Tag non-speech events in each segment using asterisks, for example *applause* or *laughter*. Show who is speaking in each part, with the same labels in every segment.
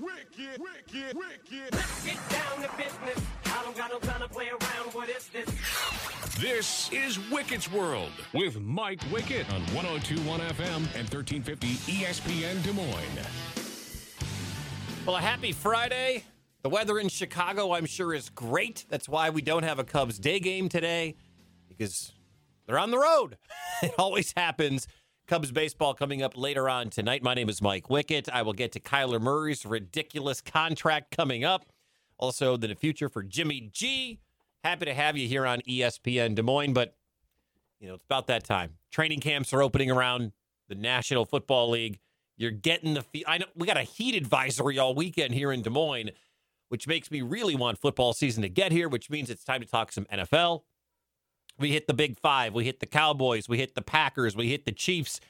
Speaker 1: wicked, wicked, wicked, wicked. Get down to business. I don't got no time to play around. What is this? This is Wicked's World with Mike Wickett on 1021 FM and 1350 ESPN Des Moines.
Speaker 2: Well, a happy Friday. The weather in Chicago, I'm sure, is great. That's why we don't have a Cubs day game today because they're on the road. *laughs* it always happens. Cubs baseball coming up later on tonight. My name is Mike Wickett. I will get to Kyler Murray's ridiculous contract coming up. Also, the future for Jimmy G. Happy to have you here on ESPN Des Moines, but you know it's about that time. Training camps are opening around the National Football League. You're getting the. Fe- I know we got a heat advisory all weekend here in Des Moines, which makes me really want football season to get here. Which means it's time to talk some NFL. We hit the Big Five. We hit the Cowboys. We hit the Packers. We hit the Chiefs.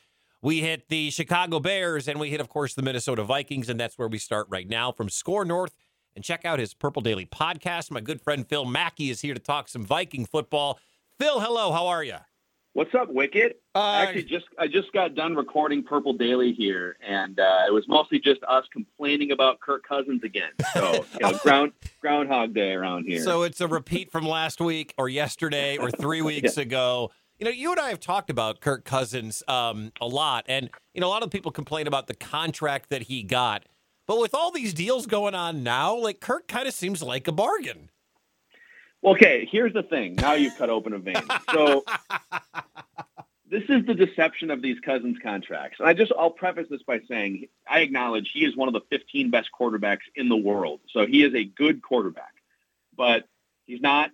Speaker 2: We hit the Chicago Bears. And we hit, of course, the Minnesota Vikings. And that's where we start right now from SKOR North. And check out his Purple Daily podcast. My good friend Phil Mackey is here to talk some Viking football. Phil, hello. How are you?
Speaker 3: What's up, Wicket?
Speaker 2: Uh,
Speaker 3: Actually, just I just got done recording Purple Daily here, and uh, it was mostly just us complaining about Kirk Cousins again. So, you *laughs* know, ground Groundhog Day around here.
Speaker 2: So it's a repeat from last week or yesterday or three *laughs* weeks ago. You know, you and I have talked about Kirk Cousins um, a lot, and you know, a lot of people complain about the contract that he got. But with all these deals going on now, like Kirk kind of seems like a bargain.
Speaker 3: Okay, here's the thing. Now you've cut open a vein. So *laughs* this is the deception of these Cousins contracts. And I just I'll preface this by saying I acknowledge he is one of the 15 best quarterbacks in the world. So he is a good quarterback. But he's not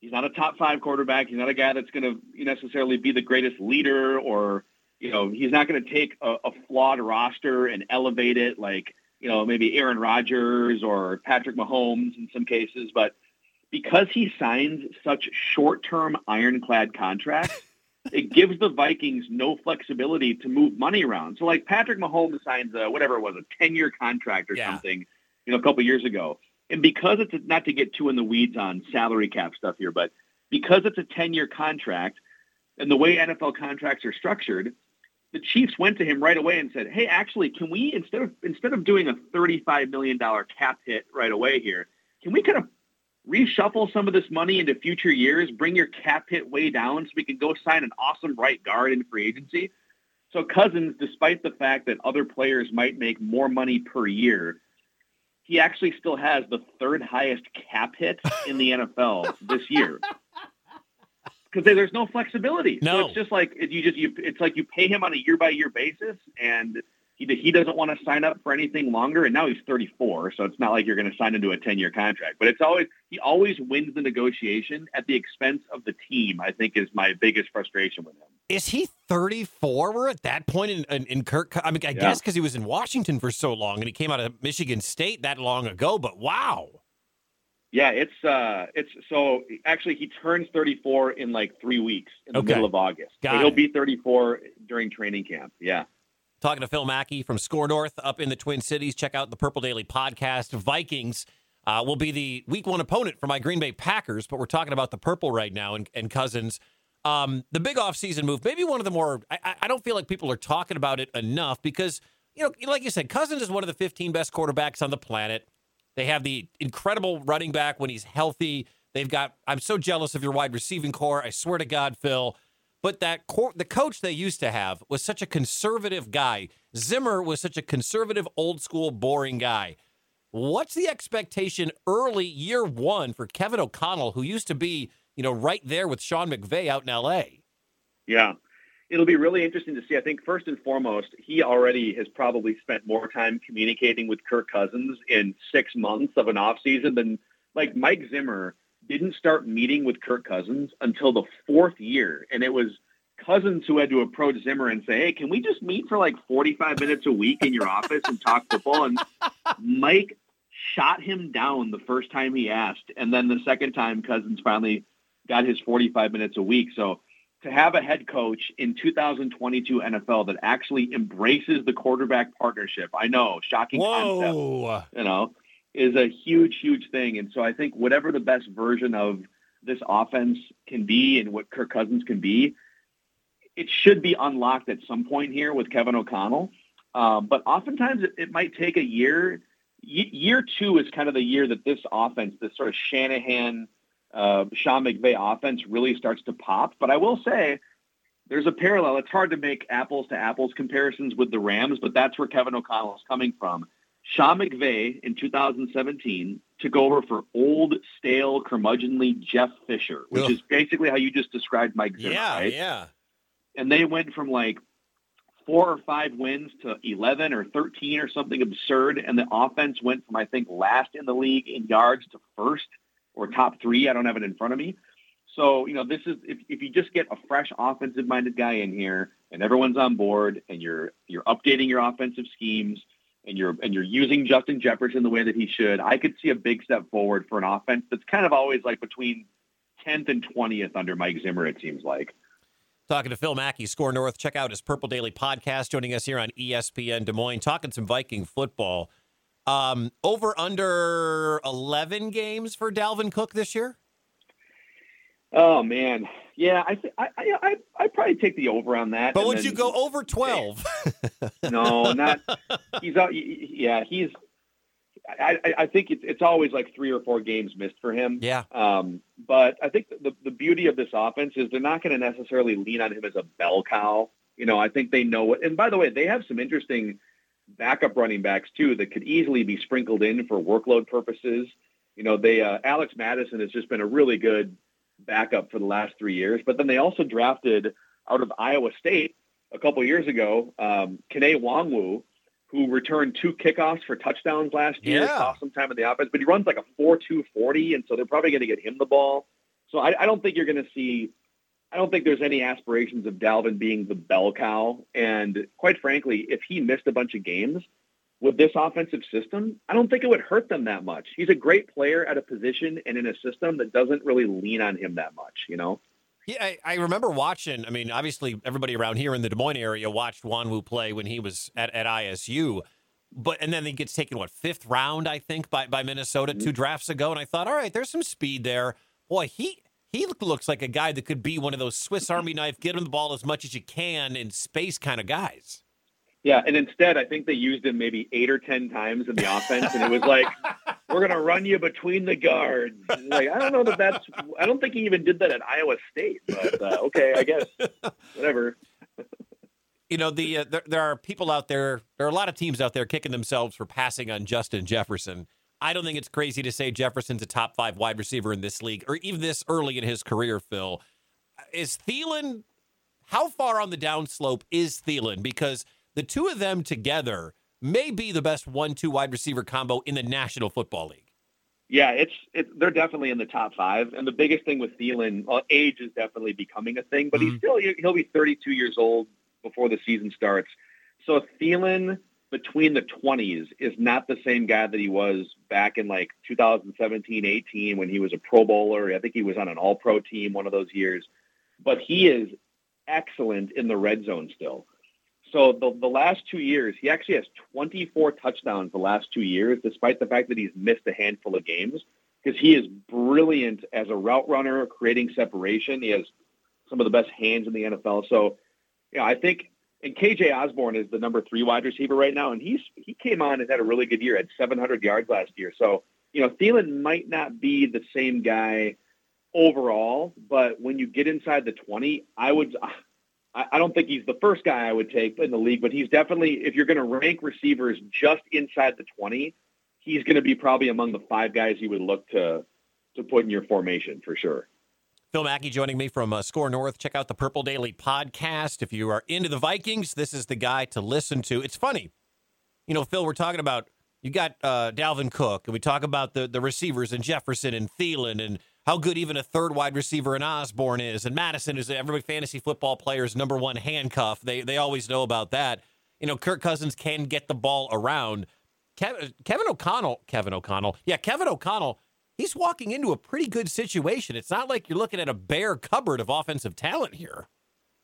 Speaker 3: he's not a top 5 quarterback. He's not a guy that's going to necessarily be the greatest leader or you know, he's not going to take a, a flawed roster and elevate it like, you know, maybe Aaron Rodgers or Patrick Mahomes in some cases, but because he signs such short-term ironclad contracts, it gives the Vikings no flexibility to move money around. So, like Patrick Mahomes signs a whatever it was a ten-year contract or
Speaker 2: Yeah.
Speaker 3: something, you know, a couple years ago, and because it's not to get too in the weeds on salary cap stuff here, but because it's a ten-year contract, and the way NFL contracts are structured, the Chiefs went to him right away and said, "Hey, actually, can we instead of instead of doing a thirty-five million dollar cap hit right away here, can we kind of reshuffle some of this money into future years, bring your cap hit way down so we can go sign an awesome right guard in free agency. So Cousins, despite the fact that other players might make more money per year, he actually still has the third highest cap hit in the NFL this year. *laughs* Because there's no flexibility.
Speaker 2: No.
Speaker 3: So it's just like you just you it's like you pay him on a year by year basis and he, he doesn't want to sign up for anything longer, and now he's 34, so it's not like you're going to sign into a 10-year contract. But it's always he always wins the negotiation at the expense of the team. I think is my biggest frustration with him.
Speaker 2: Is he 34? We're at that point in, in, in Kirk. I mean, I guess because he was in Washington for so long and he came out of Michigan State that long ago, but wow.
Speaker 3: Yeah, it's uh, it's so actually he turns 34 in like three weeks in the
Speaker 2: Okay.
Speaker 3: middle of August. So he'll be 34 during training camp. Yeah.
Speaker 2: Talking to Phil Mackey from SKOR North up in the Twin Cities. Check out the Purple Daily podcast. Vikings uh, will be the week one opponent for my Green Bay Packers, but we're talking about the Purple right now and, and Cousins. Um, the big offseason move, maybe one of the more, I, I- I don't feel like people are talking about it enough because, you know, like you said, Cousins is one of the 15 best quarterbacks on the planet. They have the incredible running back when he's healthy. They've got, I'm so jealous of your wide receiving core. I swear to God, Phil. But that core, the coach they used to have was such a conservative guy. Zimmer was such a conservative, old school, boring guy. What's the expectation early year one for Kevin O'Connell, who used to be, you know, right there with Sean McVay out in L.A.?
Speaker 3: Yeah. It'll be really interesting to see. I think first and foremost, he already has probably spent more time communicating with Kirk Cousins in six months of an offseason than like Mike Zimmer didn't start meeting with Kirk Cousins until the fourth year. And it was Cousins who had to approach Zimmer and say, Hey, can we just meet for like 45 minutes a week in your office and talk football? And Mike shot him down the first time he asked. And then the second time Cousins finally got his 45 minutes a week. So to have a head coach in 2022 NFL that actually embraces the quarterback partnership, I know, shocking concept, you know, is a huge, huge thing. And so I think whatever the best version of this offense can be and what Kirk Cousins can be, it should be unlocked at some point here with Kevin O'Connell. Um, but oftentimes it, it might take a year, year two is kind of the year that this offense, this sort of Shanahan, uh, Sean McVay offense, really starts to pop. But I will say, there's a parallel. It's hard to make apples to apples comparisons with the Rams, but that's where Kevin O'Connell is coming from. Sean McVay in 2017 took over for old, stale, curmudgeonly Jeff Fisher, which Ugh. is basically how you just described Mike Zimmer,
Speaker 2: yeah,
Speaker 3: right?
Speaker 2: Yeah,
Speaker 3: And they went from like four or five wins to 11 or 13 or something absurd. And the offense went from, I think, last in the league in yards to first or top three. I don't have it in front of me. So, you know, this is if, if you just get a fresh offensive minded guy in here and everyone's on board and you're you're updating your offensive schemes and you're and you're using Justin Jefferson the way that he should, I could see a big step forward for an offense that's kind of always like between 10th and 20th under Mike Zimmer, it seems like.
Speaker 2: Talking to Phil Mackey, SKOR North. Check out his Purple Daily podcast. Joining us here on ESPN Des Moines, talking some Viking football. Um, over under 11 games for Dalvin Cook this year?
Speaker 3: Oh man, yeah, I I I I probably take the over on that.
Speaker 2: But would then, you go over twelve? *laughs*
Speaker 3: no, not. He's out. Yeah, he's. I, I think it's it's always like three or four games missed for him.
Speaker 2: Yeah.
Speaker 3: Um, but I think the the beauty of this offense is they're not going to necessarily lean on him as a bell cow. You know, I think they know what. And by the way, they have some interesting backup running backs too that could easily be sprinkled in for workload purposes. You know, they uh, Alex Mattison has just been a really good backup for the last three years. But then they also drafted out of Iowa State a couple years ago, um, Kene Nwangwu, who returned two kickoffs for touchdowns last year,
Speaker 2: yeah.
Speaker 3: saw some time in the offense, but he runs like a 4 2 40, and so they're probably going to get him the ball. So I, I don't think you're going to see, I don't think there's any aspirations of Dalvin being the bell cow. And quite frankly, if he missed a bunch of games, with this offensive system, I don't think it would hurt them that much. He's a great player at a position and in a system that doesn't really lean on him that much, you know?
Speaker 2: Yeah, I, I remember watching. I mean, obviously, everybody around here in the Des Moines area watched Nwangwu play when he was at, at ISU. But and then he gets taken what fifth round, I think, by by Minnesota mm-hmm. two drafts ago. And I thought, all right, there's some speed there. Boy, he he looks like a guy that could be one of those Swiss Army knife, get him the ball as much as you can in space kind of guys.
Speaker 3: Yeah, and instead, I think they used him maybe eight or ten times in the offense, and it was like, *laughs* "We're going to run you between the guards." Like, I don't know that that's. I don't think he even did that at Iowa State, but uh, okay, I guess *laughs* whatever.
Speaker 2: You know, the uh, there, there are people out there. There are a lot of teams out there kicking themselves for passing on Justin Jefferson. I don't think it's crazy to say Jefferson's a top five wide receiver in this league, or even this early in his career. Phil, is Thielen? How far on the downslope is Thielen? Because the two of them together may be the best one-two wide receiver combo in the National Football League.
Speaker 3: Yeah, it's it's they're definitely in the top five. And the biggest thing with Thielen, well, age is definitely becoming a thing, but mm-hmm. he's still he'll be 32 years old before the season starts. So Thielen between the 20s is not the same guy that he was back in like 2017, 18 when he was a Pro Bowler. I think he was on an All Pro team one of those years, but he is excellent in the red zone still. So the, the last two years, he actually has 24 touchdowns the last two years, despite the fact that he's missed a handful of games, because he is brilliant as a route runner, creating separation. He has some of the best hands in the NFL. So, you know, I think, and KJ Osborn is the number three wide receiver right now, and he's he came on and had a really good year, had 700 yards last year. So, you know, Thielen might not be the same guy overall, but when you get inside the 20, I would I, don't think he's the first guy I would take in the league, but he's definitely, if you're going to rank receivers just inside the 20, he's going to be probably among the five guys you would look to to put in your formation for sure.
Speaker 2: Phil Mackey joining me from uh, SKOR North. Check out the Purple Daily podcast. If you are into the Vikings, this is the guy to listen to. It's funny. You know, Phil, we're talking about you got uh, Dalvin Cook, and we talk about the, the receivers and Jefferson and Thielen and how good even a third wide receiver in Osborn is. And Mattison is every fantasy football player's number one handcuff. They they always know about that. You know, Kirk Cousins can get the ball around. Kevin, Kevin O'Connell, Kevin O'Connell, yeah, Kevin O'Connell. He's walking into a pretty good situation. It's not like you're looking at a bare cupboard of offensive talent here.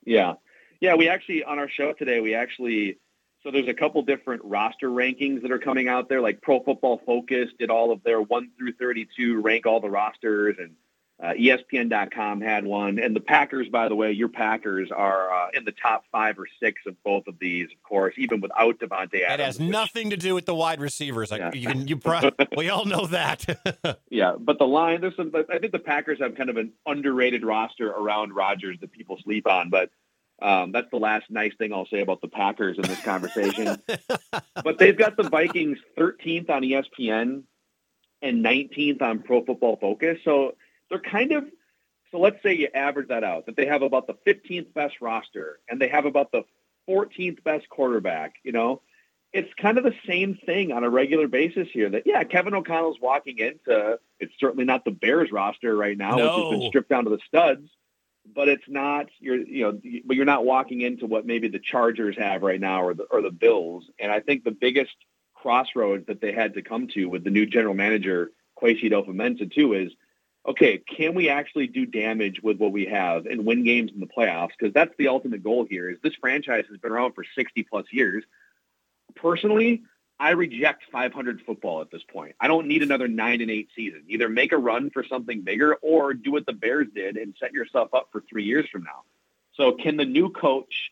Speaker 3: Yeah, yeah. We actually on our show today, we actually so there's a couple different roster rankings that are coming out there. Like Pro Football Focus did all of their one through 32 rank all the rosters, and Uh, ESPN.com had one, and the Packers, by the way, your Packers are uh, in the top five or six of both of these, of course, even without Davante Adams.
Speaker 2: It has which, nothing to do with the wide receivers. Yeah. You can, you *laughs* pro- we all know that. *laughs*
Speaker 3: yeah, but the line, there's some. I think the Packers have kind of an underrated roster around Rodgers that people sleep on, but um, that's the last nice thing I'll say about the Packers in this conversation. *laughs* but they've got the Vikings 13th on ESPN and 19th on Pro Football Focus, so they're kind of so let's say you average that out that they have about the 15th best roster and they have about the 14th best quarterback you know it's kind of the same thing on a regular basis here that yeah kevin o'connell's walking into it's certainly not the bears roster right now no. which has been stripped down to the studs but it's not you're you know but you're not walking into what maybe the chargers have right now or the or the bills and i think the biggest crossroads that they had to come to with the new general manager Kwesi Adofo-Mensah too is okay, can we actually do damage with what we have and win games in the playoffs? Because that's the ultimate goal here. Is this franchise has been around for 60 plus years. Personally, I reject 500 football at this point. I don't need another nine and eight season. Either make a run for something bigger or do what the Bears did and set yourself up for three years from now. So, can the new coach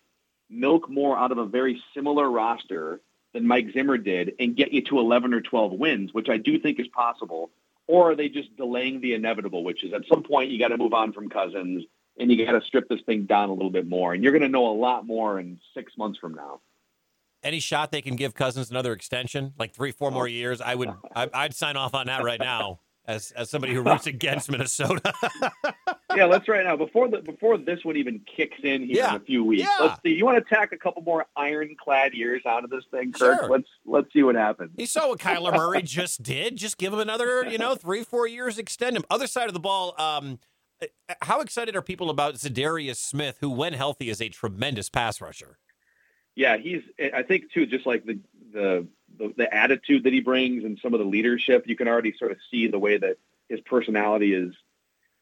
Speaker 3: milk more out of a very similar roster than Mike Zimmer did and get you to 11 or 12 wins, which I do think is possible? or are they just delaying the inevitable, which is at some point you got to move on from Cousins and you got to strip this thing down a little bit more, and you're going to know a lot more in six months from now.
Speaker 2: Any shot they can give Cousins another extension, like three, four more years, I would, I'd sign off on that right now as as somebody who roots against Minnesota. *laughs*
Speaker 3: yeah, let's right now before the before this one even kicks in here yeah. in a few weeks. Yeah. Let's see. You want to tack a couple more ironclad years out of this thing, Kirk? Sure. Let's let's see what happens.
Speaker 2: You saw what Kyler Murray just did. Just give him another, you know, three four years, extend him. Other side of the ball. Um, how excited are people about Za'Darius Smith, who, when healthy, is a tremendous pass rusher?
Speaker 3: Yeah, he's. I think too, just like the the the, the attitude that he brings and some of the leadership, you can already sort of see the way that his personality is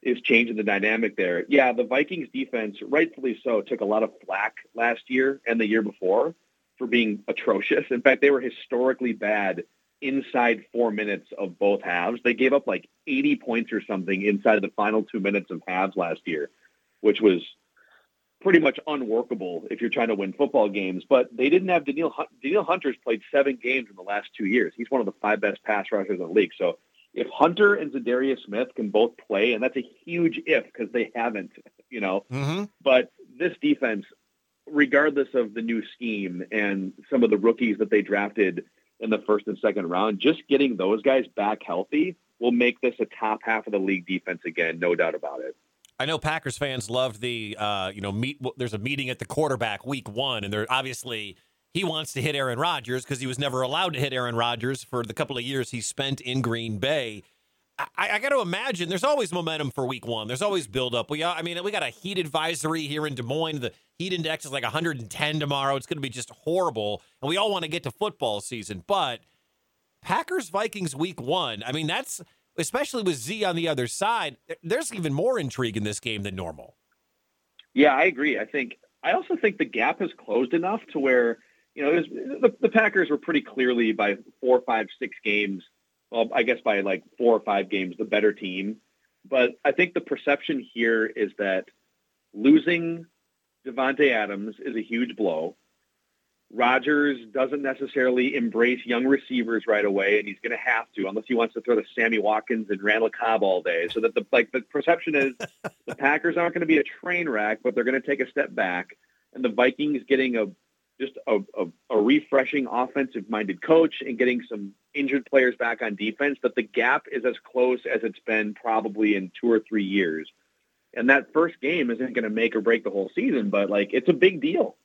Speaker 3: is changing the dynamic there. Yeah, the Vikings defense, rightfully so, took a lot of flack last year and the year before for being atrocious. In fact, they were historically bad inside four minutes of both halves. They gave up like 80 points or something inside of the final two minutes of halves last year, which was pretty much unworkable if you're trying to win football games. But they didn't have Danielle. Danielle Hunter's played seven games in the last two years. He's one of the five best pass rushers in the league. So if Hunter and Za'Darius Smith can both play, and that's a huge if because they haven't, you know. Mm-hmm. But this defense, regardless of the new scheme and some of the rookies that they drafted in the first and second round, just getting those guys back healthy will make this a top half of the league defense again, no doubt about it.
Speaker 2: I know Packers fans loved the, uh, you know, meet. There's a meeting at the quarterback week one, and they're obviously he wants to hit Aaron Rodgers because he was never allowed to hit Aaron Rodgers for the couple of years he spent in Green Bay. I, I got to imagine there's always momentum for week one. There's always buildup. We, I mean, we got a heat advisory here in Des Moines. The heat index is like 110 tomorrow. It's going to be just horrible, and we all want to get to football season. But Packers Vikings week one. I mean, that's especially with Z on the other side, there's even more intrigue in this game than normal.
Speaker 3: Yeah, I agree. I think I also think the gap has closed enough to where you know was, the, the Packers were pretty clearly by four, five, six games. Well, I guess by like four or five games, the better team. But I think the perception here is that losing Davante Adams is a huge blow. Rodgers doesn't necessarily embrace young receivers right away, and he's going to have to unless he wants to throw to Sammy Watkins and Randall Cobb all day. So that the like the perception is *laughs* the Packers aren't going to be a train wreck, but they're going to take a step back, and the Vikings getting a just a, a, a refreshing offensive-minded coach and getting some injured players back on defense. That the gap is as close as it's been probably in two or three years, and that first game isn't going to make or break the whole season, but like it's a big deal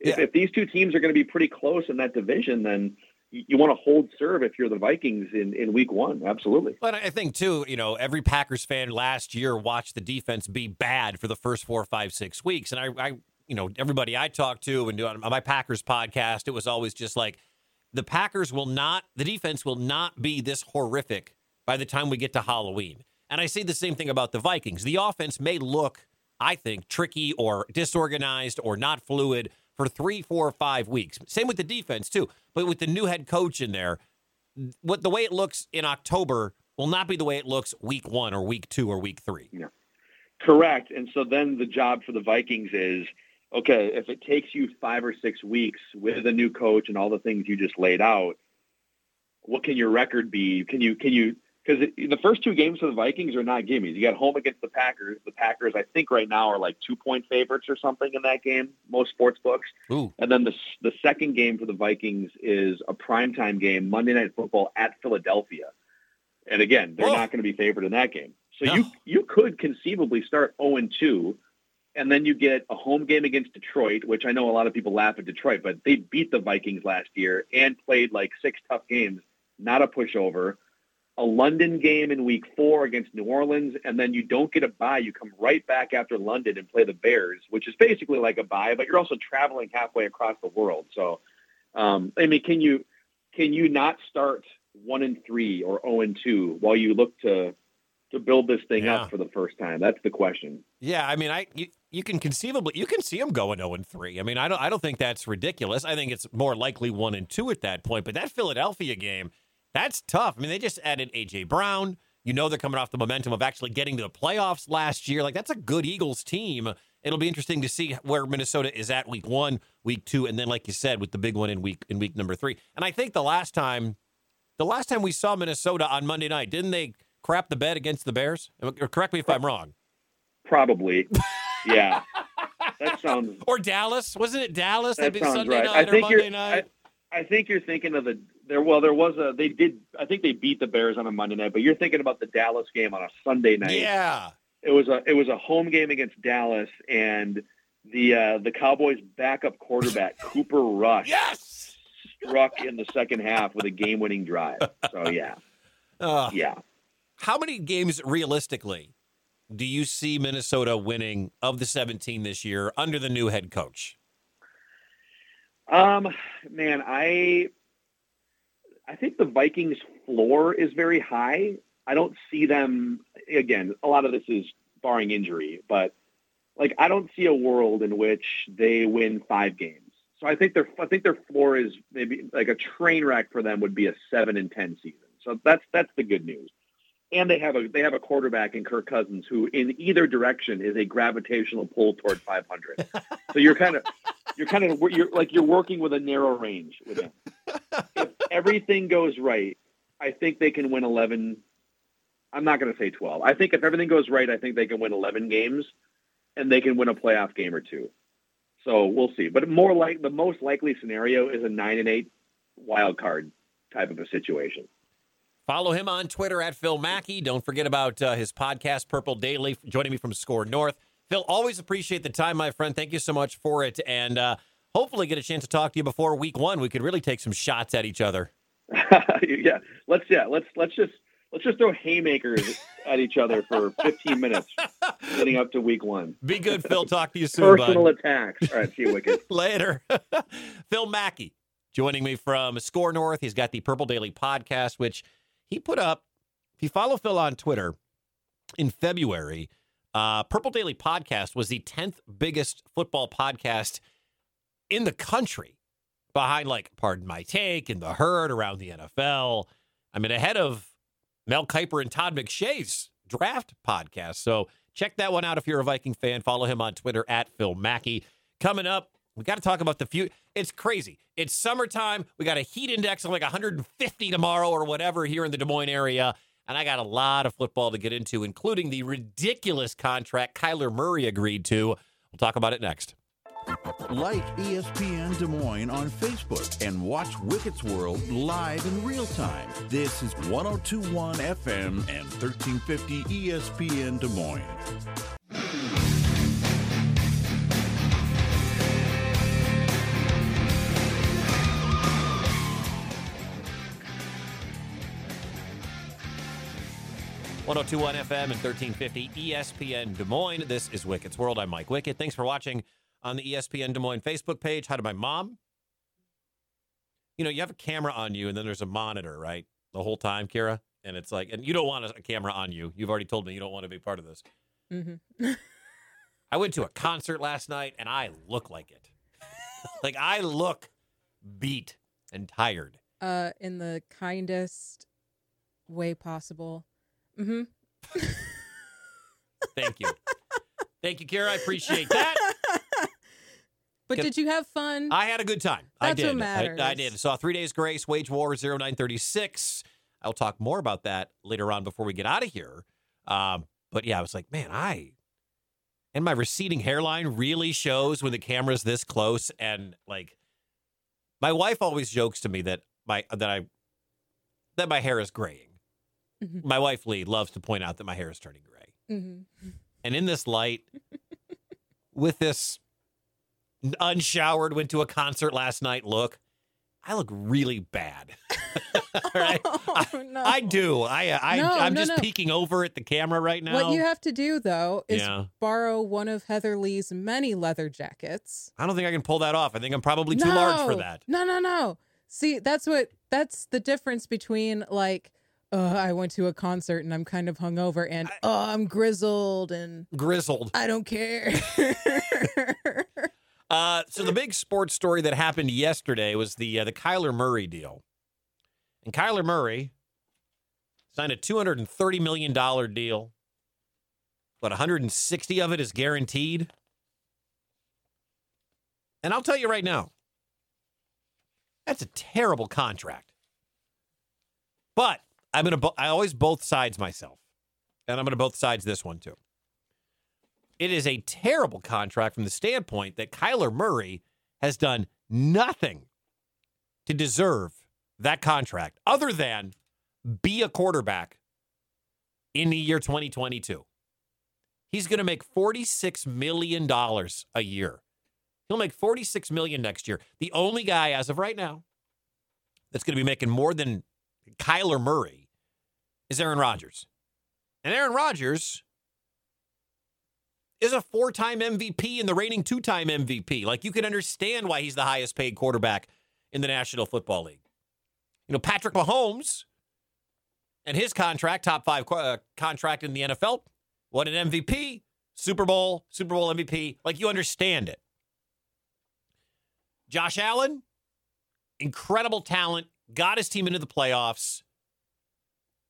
Speaker 3: yeah. if these two teams are going to be pretty close in that division, then you, you want to hold serve if you're the Vikings in, in week one. Absolutely.
Speaker 2: But I think, too, you know, every Packers fan last year watched the defense be bad for the first four, five, six weeks. And I, I you know, everybody I talked to and on my Packers podcast, it was always just like the Packers will not, the defense will not be this horrific by the time we get to Halloween. And I say the same thing about the Vikings. The offense may look, I think, tricky or disorganized or not fluid for three, four, five weeks. Same with the defense too. But with the new head coach in there, what the way it looks in October, will not be the way it looks week one or week two or week three.
Speaker 3: Yeah. Correct. And so then the job for the Vikings is okay, if it takes you five or six weeks with a new coach and all the things you just laid out, what can your record be? Can you, can you, because the first two games for the Vikings are not gimmies. You got home against the Packers. The Packers, I think, right now are like two point favorites or something in that game. Most sports books.
Speaker 2: Ooh.
Speaker 3: And then the the second game for the Vikings is a primetime game, Monday Night Football at Philadelphia. And again, they're
Speaker 2: Whoa.
Speaker 3: not going to be favored in that game. So
Speaker 2: No.
Speaker 3: you you could conceivably start 0 and 2, and then you get a home game against Detroit, which I know a lot of people laugh at Detroit, but they beat the Vikings last year and played like six tough games, not a pushover. A London game in week four against New Orleans, and then you don't get a bye. You come right back after London and play the Bears, which is basically like a bye, but you're also traveling halfway across the world. So, um, I mean, can you can you not start one and three or zero and two while you look to to build this thing
Speaker 2: Yeah.
Speaker 3: up for the first time? That's the question.
Speaker 2: Yeah, I mean, I you, you can conceivably you can see them going zero and three. I mean, I don't I don't think that's ridiculous. I think it's more likely one and two at that point. But that Philadelphia game, that's tough. I mean, they just added AJ Brown. You know, they're coming off the momentum of actually getting to the playoffs last year. Like that's a good Eagles team. It'll be interesting to see where Minnesota is at week one, week two, and then, like you said, with the big one in week in week number three. And I think the last time, the last time we saw Minnesota on Monday night, didn't they crap the bed against the Bears? Correct me if I'm wrong.
Speaker 3: Probably, yeah. *laughs* That sounds
Speaker 2: Or Dallas? Wasn't it Dallas?
Speaker 3: that
Speaker 2: That'd
Speaker 3: sounds
Speaker 2: Sunday
Speaker 3: right.
Speaker 2: night
Speaker 3: I
Speaker 2: or
Speaker 3: think
Speaker 2: Monday
Speaker 3: you're.
Speaker 2: night.
Speaker 3: I, I think you're thinking of the there. Well, there was a they did. I think they beat the Bears on a Monday night, but you're thinking about the Dallas game on a Sunday night.
Speaker 2: yeah.
Speaker 3: it was a it was a home game against Dallas, and the uh, the Cowboys' backup quarterback *laughs* Cooper Rush
Speaker 2: Yes.
Speaker 3: struck in the second half with a game winning drive. So yeah, *laughs*
Speaker 2: Uh,
Speaker 3: yeah.
Speaker 2: how many games realistically do you see Minnesota winning of the 17 this year under the new head coach?
Speaker 3: Um, man, I I think the Vikings' floor is very high. I don't see them again. A lot of this is barring injury, but like I don't see a world in which they win five games. So I think their I think their floor is maybe like a train wreck for them would be a seven and ten season. So that's that's the good news. And they have a they have a quarterback in Kirk Cousins who in either direction is a gravitational pull toward 500. *laughs* so you're kind of you're kind of you're like you're working with a narrow range with him. If *laughs* everything goes right, I think they can win 11. I'm not going to say 12. I think if everything goes right, I think they can win 11 games, and they can win a playoff game or two. So we'll see. But more like the most likely scenario is a nine and eight wild card type of a situation.
Speaker 2: Follow him on Twitter at Phil Mackey. Don't forget about uh, his podcast, Purple Daily, joining me from SKOR North. Phil, always appreciate the time, my friend. Thank you so much for it. And uh, hopefully get a chance to talk to you before week one. We could really take some shots at each other. *laughs*
Speaker 3: yeah, let's yeah, let's let's just let's just throw haymakers at each other for 15 minutes leading up to week one.
Speaker 2: Be good, Phil. Talk to you soon.
Speaker 3: Personal
Speaker 2: bud.
Speaker 3: attacks. All right, see you, Wicked. *laughs*
Speaker 2: Later. *laughs* Phil Mackey joining me from SKOR North. He's got the Purple Daily podcast, which he put up. If you follow Phil on Twitter in February, uh, Purple Daily podcast was the 10th biggest football podcast in the country behind, like, pardon my take, and the herd around the NFL. I mean, ahead of Mel Kiper and Todd McShay's draft podcast. So check that one out if you're a Viking fan. Follow him on Twitter at Phil Mackey. Coming up, we got to talk about the few. It's crazy. It's summertime. We got a heat index of like 150 tomorrow or whatever here in the Des Moines area. And I got a lot of football to get into, including the ridiculous contract Kyler Murray agreed to. We'll talk about it next.
Speaker 4: Like ESPN Des Moines on Facebook and watch Wicket's World live in real time. This is 1021 FM and 1350 ESPN Des Moines.
Speaker 2: One zero two one FM and 1350 ESPN Des Moines. This is Wicket's World. I'm Mike Wickett. Thanks for watching on the ESPN Des Moines Facebook page. Hi to my mom. You know, you have a camera on you and then there's a monitor, right? The whole time, Kira. And it's like, and you don't want a a camera on you. You've already told me you don't want to be part of this.
Speaker 5: Mm-hmm. *laughs*
Speaker 2: I went to a concert last night and I look like it. *laughs* like I look beat and tired.
Speaker 5: Uh, in the kindest way possible. Mm-hmm. *laughs*
Speaker 2: Thank you. Thank you, Kara. I appreciate that.
Speaker 5: But did you have fun?
Speaker 2: I had a good time. I
Speaker 5: That's
Speaker 2: did.
Speaker 5: what matters.
Speaker 2: I, I did. Saw Three Days Grace, Wage War 0936. I'll talk more about that later on before we get out of here. Um, but yeah, I was like, man, I and my receding hairline really shows when the camera's this close. And like, my wife always jokes to me that my that I that my hair is graying.
Speaker 5: Mhm.
Speaker 2: My wife Lee loves to point out that my hair is turning gray.
Speaker 5: mm-hmm.
Speaker 2: And in this light, with this unshowered, went to a concert last night look, I look really bad. *laughs* Right. *laughs* I,
Speaker 5: Oh, no.
Speaker 2: I do. I, I
Speaker 5: No,
Speaker 2: I'm
Speaker 5: no,
Speaker 2: just peeking over at the camera right now.
Speaker 5: What you have to do though is
Speaker 2: Yeah.
Speaker 5: borrow one of Heather Lee's many leather jackets.
Speaker 2: I don't think I can pull that off. I think I'm probably too large for that.
Speaker 5: No, no, no. See, that's what that's the difference between like, uh, I went to a concert and I'm kind of hungover, and oh, I'm grizzled and
Speaker 2: Grizzled.
Speaker 5: I don't care. *laughs*
Speaker 2: Uh, so the big sports story that happened yesterday was the uh, the Kyler Murray deal, and Kyler Murray signed a two hundred and thirty million dollar deal, but one hundred and sixty of it is guaranteed. And I'll tell you right now, that's a terrible contract. But I'm gonna I always both sides myself, and I'm gonna both sides this one too. It is a terrible contract from the standpoint that Kyler Murray has done nothing to deserve that contract other than be a quarterback in the year 2022. He's going to make $46 million a year. He'll make 46 million next year. The only guy as of right now that's going to be making more than Kyler Murray is Aaron Rodgers. And Aaron Rodgers is a four time MVP and the reigning two time MVP. Like, you can understand why he's the highest paid quarterback in the National Football League. You know, Patrick Mahomes and his contract, top five uh, contract in the NFL, what an MVP, Super Bowl, Super Bowl MVP. Like, you understand it. Josh Allen, incredible talent, got his team into the playoffs.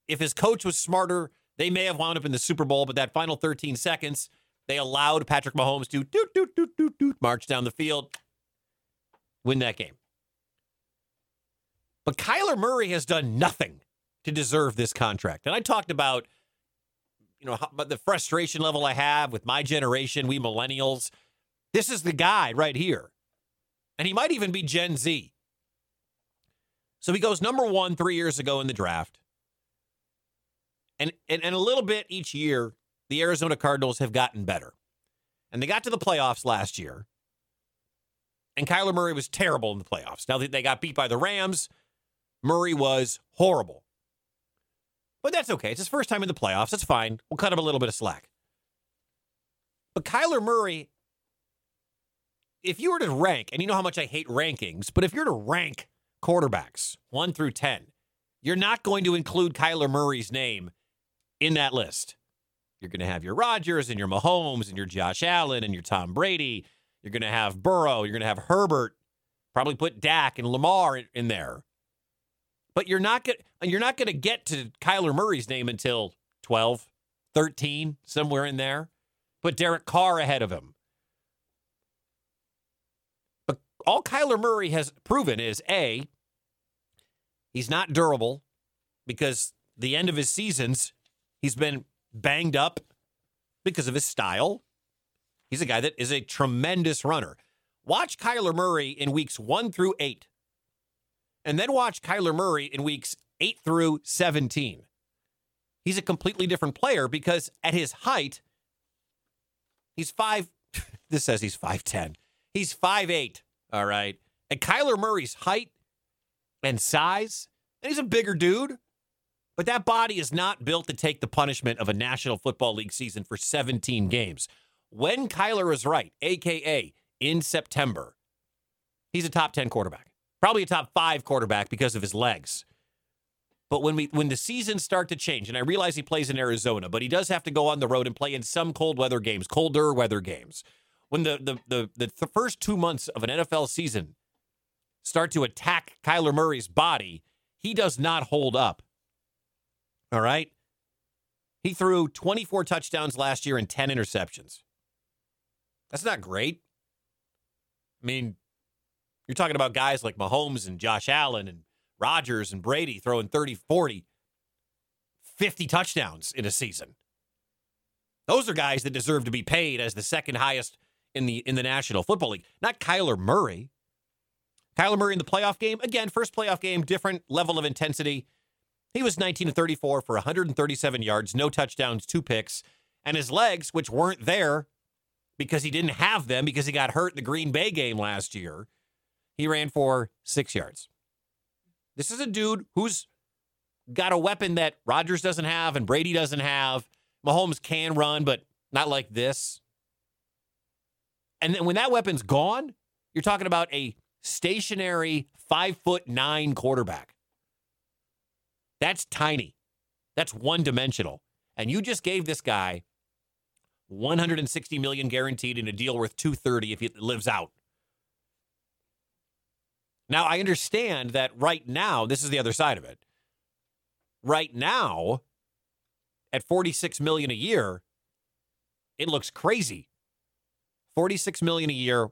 Speaker 2: If his coach was smarter, they may have wound up in the Super Bowl, but that final 13 seconds, they allowed Patrick Mahomes to doot, doot, doot, doot, doot, march down the field, win that game. But Kyler Murray has done nothing to deserve this contract. And I talked about, you know, about the frustration level I have with my generation, we millennials. This is the guy right here. And he might even be Gen Z. So he goes number one three years ago in the draft. And, and, and a little bit each year, the Arizona Cardinals have gotten better. And they got to the playoffs last year. And Kyler Murray was terrible in the playoffs. Now that they got beat by the Rams, Murray was horrible. But that's okay. It's his first time in the playoffs. That's fine. We'll cut him a little bit of slack. But Kyler Murray, if you were to rank, and you know how much I hate rankings, but if you're to rank quarterbacks one through 10, you're not going to include Kyler Murray's name in that list. You're going to have your Rodgers and your Mahomes and your Josh Allen and your Tom Brady. You're going to have Burrow. You're going to have Herbert. Probably put Dak and Lamar in, there. But you're not going you're not going to get to Kyler Murray's name until 12, 13, somewhere in there. Put Derek Carr ahead of him. But all Kyler Murray has proven is A, he's not durable because the end of his seasons, he's been banged up because of his style. He's a guy that is a tremendous runner. Watch Kyler Murray in weeks one through eight, and then watch Kyler Murray in weeks eight through 17. He's a completely different player because at his height, he's five. *laughs* This says he's 5'10. He's 5'8. All right. And Kyler Murray's height and size, and he's a bigger dude, but that body is not built to take the punishment of a National Football League season for 17 games. When Kyler is right, AKA in September, he's a top 10 quarterback, probably a top five quarterback because of his legs. But when we when the seasons start to change, and I realize he plays in Arizona, but he does have to go on the road and play in some cold weather games, colder weather games. When the the the, the, the first two months of an NFL season start to attack Kyler Murray's body, he does not hold up. All right. He threw 24 touchdowns last year and 10 interceptions. That's not great. I mean, you're talking about guys like Mahomes and Josh Allen and Rodgers and Brady throwing 30, 40, 50 touchdowns in a season. Those are guys that deserve to be paid as the second highest in the in the National Football League, not Kyler Murray. Kyler Murray in the playoff game, again, first playoff game, different level of intensity. He was 19 to 34 for 137 yards, no touchdowns, two picks, and his legs, which weren't there because he didn't have them because he got hurt in the Green Bay game last year, he ran for six yards. This is a dude who's got a weapon that Rodgers doesn't have and Brady doesn't have. Mahomes can run, but not like this. And then when that weapon's gone, you're talking about a stationary five foot nine quarterback. That's tiny. That's one dimensional. And you just gave this guy 160 million guaranteed in a deal worth 230 if he lives out. Now I understand that right now, this is the other side of it. Right now, at 46 million a year, it looks crazy. 46 million a year.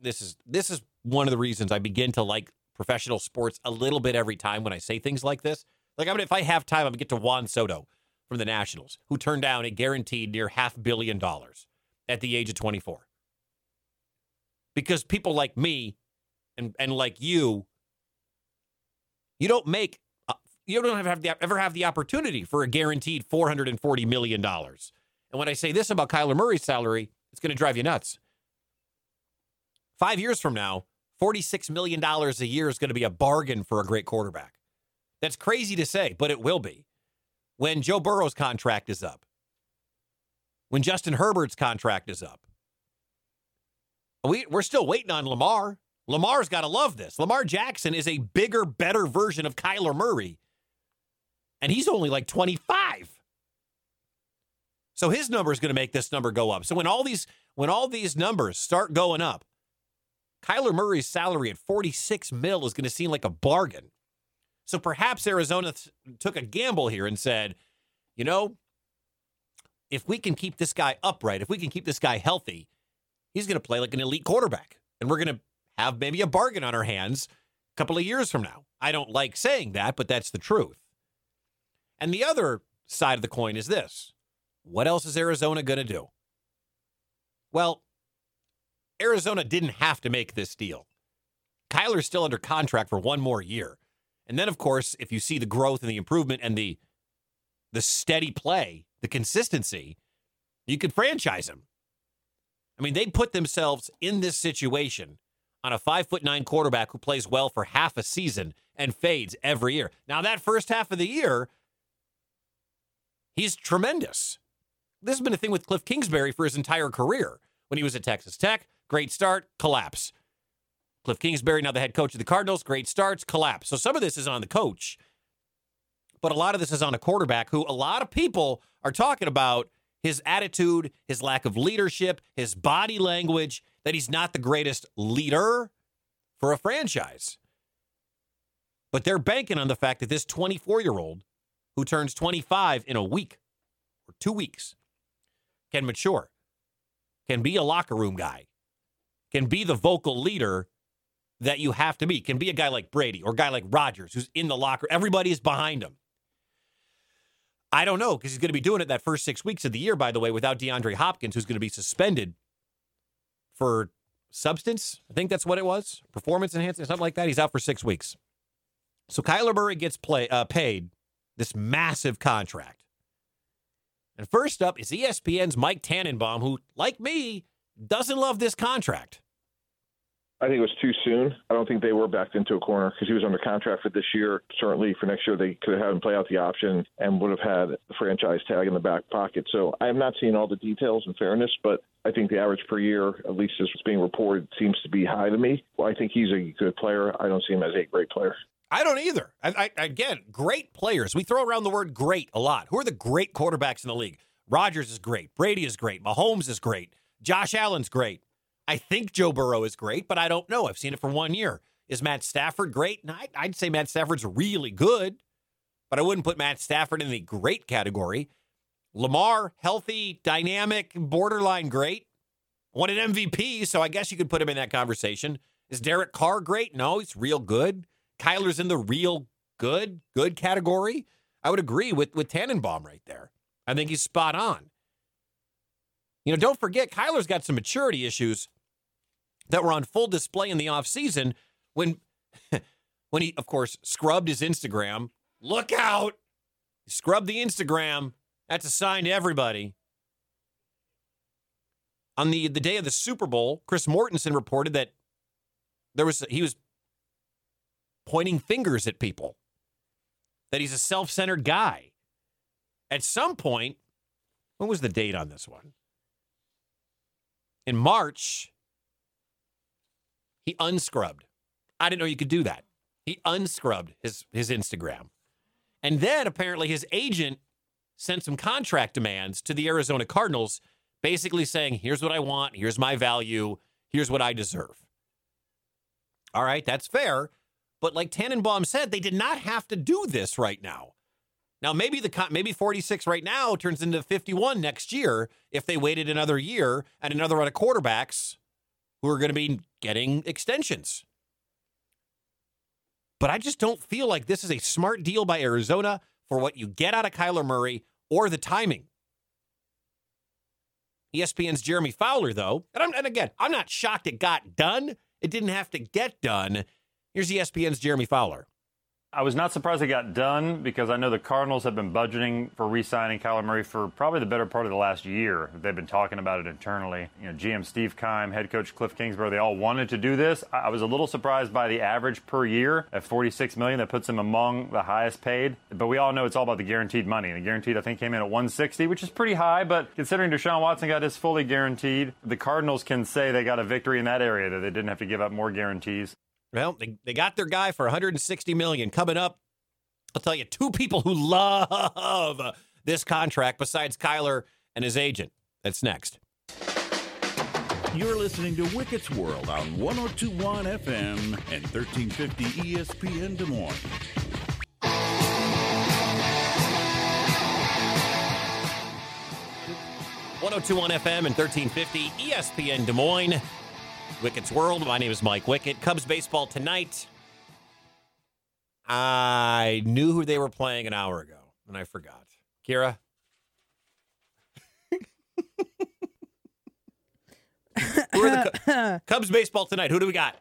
Speaker 2: This is this is one of the reasons I begin to like professional sports a little bit every time when I say things like this. Like I mean, if I have time, I'm gonna get to Juan Soto from the Nationals, who turned down a guaranteed near half billion dollars at the age of 24. Because people like me and and like you, you don't make uh, you don't have, the, ever have the opportunity for a guaranteed $440 million. And when I say this about Kyler Murray's salary, it's going to drive you nuts. Five years from now, $46 million a year is going to be a bargain for a great quarterback. That's crazy to say, but it will be. When Joe Burrow's contract is up, when Justin Herbert's contract is up, we, we're still waiting on Lamar. Lamar's got to love this. Lamar Jackson is a bigger, better version of Kyler Murray and he's only like 25. So his number is going to make this number go up. So when all these when all these numbers start going up, Kyler Murray's salary at 46 mil is going to seem like a bargain. So perhaps Arizona th- took a gamble here and said, you know, if we can keep this guy upright, if we can keep this guy healthy, he's going to play like an elite quarterback. And we're going to have maybe a bargain on our hands a couple of years from now. I don't like saying that, but that's the truth. And the other side of the coin is this what else is Arizona going to do? Well, Arizona didn't have to make this deal. Kyler's still under contract for one more year. And then, of course, if you see the growth and the improvement and the the steady play, the consistency, you could franchise him. I mean, they put themselves in this situation on a five foot nine quarterback who plays well for half a season and fades every year. Now, that first half of the year, He's tremendous. This has been a thing with Cliff Kingsbury for his entire career. When he was at Texas Tech, great start, collapse. Cliff Kingsbury, now the head coach of the Cardinals, great starts, collapse. So some of this is on the coach, but a lot of this is on a quarterback who a lot of people are talking about his attitude, his lack of leadership, his body language, that he's not the greatest leader for a franchise. But they're banking on the fact that this 24 year old who turns 25 in a week or two weeks can mature, can be a locker room guy, can be the vocal leader that you have to be, can be a guy like Brady or a guy like Rodgers who's in the locker. Everybody is behind him. I don't know because he's going to be doing it that first six weeks of the year, by the way, without DeAndre Hopkins, who's going to be suspended for substance. I think that's what it was, performance enhancing, something like that. He's out for six weeks. So Kyler Murray gets play, uh, paid this massive contract. And first up is ESPN's Mike Tannenbaum, who, like me, doesn't love this contract.
Speaker 6: I think it was too soon. I don't think they were backed into a corner because he was under contract for this year. Certainly for next year, they could have had him play out the option and would have had the franchise tag in the back pocket. So I have not seen all the details in fairness, but I think the average per year, at least as it's being reported, seems to be high to me. Well, I think he's a good player. I don't see him as a great player.
Speaker 2: I don't either. I, I, again, great players. We throw around the word great a lot. Who are the great quarterbacks in the league? Rodgers is great. Brady is great. Mahomes is great. Josh Allen's great. I think Joe Burrow is great, but I don't know. I've seen it for one year. Is Matt Stafford great? I'd say Matt Stafford's really good. but I wouldn't put Matt Stafford in the great category. Lamar, healthy, dynamic, borderline great. Won an MVP, so I guess you could put him in that conversation. Is Derek Carr great? No, he's real good. Kyler's in the real good, good category. I would agree with, with Tannenbaum right there. I think he's spot on. You know, don't forget, Kyler's got some maturity issues that were on full display in the offseason when *laughs* when he, of course, scrubbed his Instagram. Look out! He scrubbed the Instagram. That's a sign to everybody. On the, the day of the Super Bowl, Chris Mortensen reported that there was he was pointing fingers at people. That he's a self-centered guy. At some point, what was the date on this one? In March, he unscrubbed. I didn't know you could do that. He unscrubbed his his Instagram. And then apparently his agent sent some contract demands to the Arizona Cardinals, basically saying, here's what I want, here's my value, here's what I deserve. All right, that's fair. But like Tannenbaum said, they did not have to do this right now. Now maybe the maybe 46 right now turns into 51 next year if they waited another year and another run of quarterbacks who are going to be getting extensions. But I just don't feel like this is a smart deal by Arizona for what you get out of Kyler Murray or the timing. ESPN's Jeremy Fowler, though, and, and, again, I'm not shocked it got done. It didn't have to get done. Here's ESPN's Jeremy Fowler.
Speaker 7: I was not surprised it got done because I know the Cardinals have been budgeting for re-signing Kyler Murray for probably the better part of the last year. They've been talking about it internally. You know, GM Steve Keim, head coach Cliff Kingsbury, they all wanted to do this. I was a little surprised by the average per year at 46 million. That puts him among the highest paid. But we all know it's all about the guaranteed money. The guaranteed, I think, came in at 160, which is pretty high. But considering Deshaun Watson got his fully guaranteed, the Cardinals can say they got a victory in that area that they didn't have to give up more guarantees.
Speaker 2: Well, they, they got their guy for 160 million coming up. I'll tell you two people who love this contract besides Kyler and his agent. That's next.
Speaker 4: You're listening to Wickett's World on 1021 FM and 1350 ESPN Des Moines.
Speaker 2: One zero oh two one FM and thirteen fifty ESPN Des Moines. Wickett's World. My name is Mike Wickett. Cubs baseball tonight. I knew who they were playing an hour ago, and I forgot. Kira? who are the *laughs* Cubs baseball tonight? Who do we got?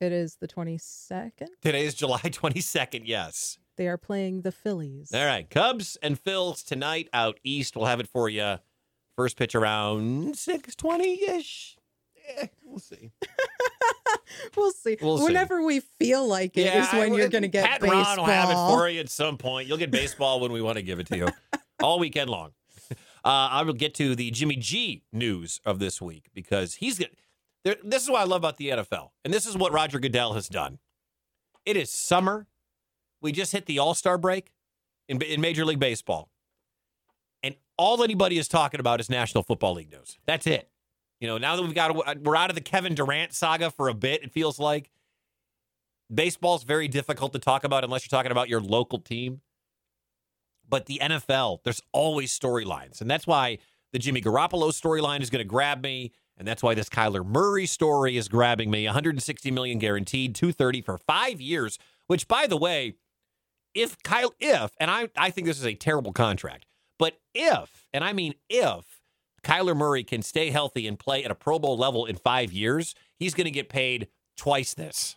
Speaker 5: It is the 22nd.
Speaker 2: Today is July *laughs* 22nd, yes.
Speaker 5: They are playing the Phillies.
Speaker 2: All right. Cubs and Phils tonight out east. We'll have it for you. First pitch around 620-ish. Eh, *laughs* we'll see.
Speaker 5: we'll see.
Speaker 2: We'll
Speaker 5: Whenever
Speaker 2: see.
Speaker 5: we feel like it
Speaker 2: yeah,
Speaker 5: is when
Speaker 2: I,
Speaker 5: you're going to get
Speaker 2: Pat
Speaker 5: baseball.
Speaker 2: Ron will have it for you at some point. You'll get baseball when we want to give it to you, *laughs* all weekend long. Uh, I will get to the Jimmy G news of this week because he's there, This is what I love about the NFL, and this is what Roger Goodell has done. It is summer. We just hit the All Star break in, in Major League Baseball, and all anybody is talking about is National Football League news. That's it. You know, now that we've got uh, we're out of the Kevin Durant saga for a bit, it feels like baseball's very difficult to talk about unless you're talking about your local team. But the NFL, there's always storylines, and that's why the Jimmy Garoppolo storyline is going to grab me, and that's why this Kyler Murray story is grabbing me. 160 million guaranteed, 230 for five years. Which, by the way, if Kyle, if and I, I think this is a terrible contract, but if, and I mean if Kyler Murray can stay healthy and play at a Pro Bowl level in five years, he's going to get paid twice this.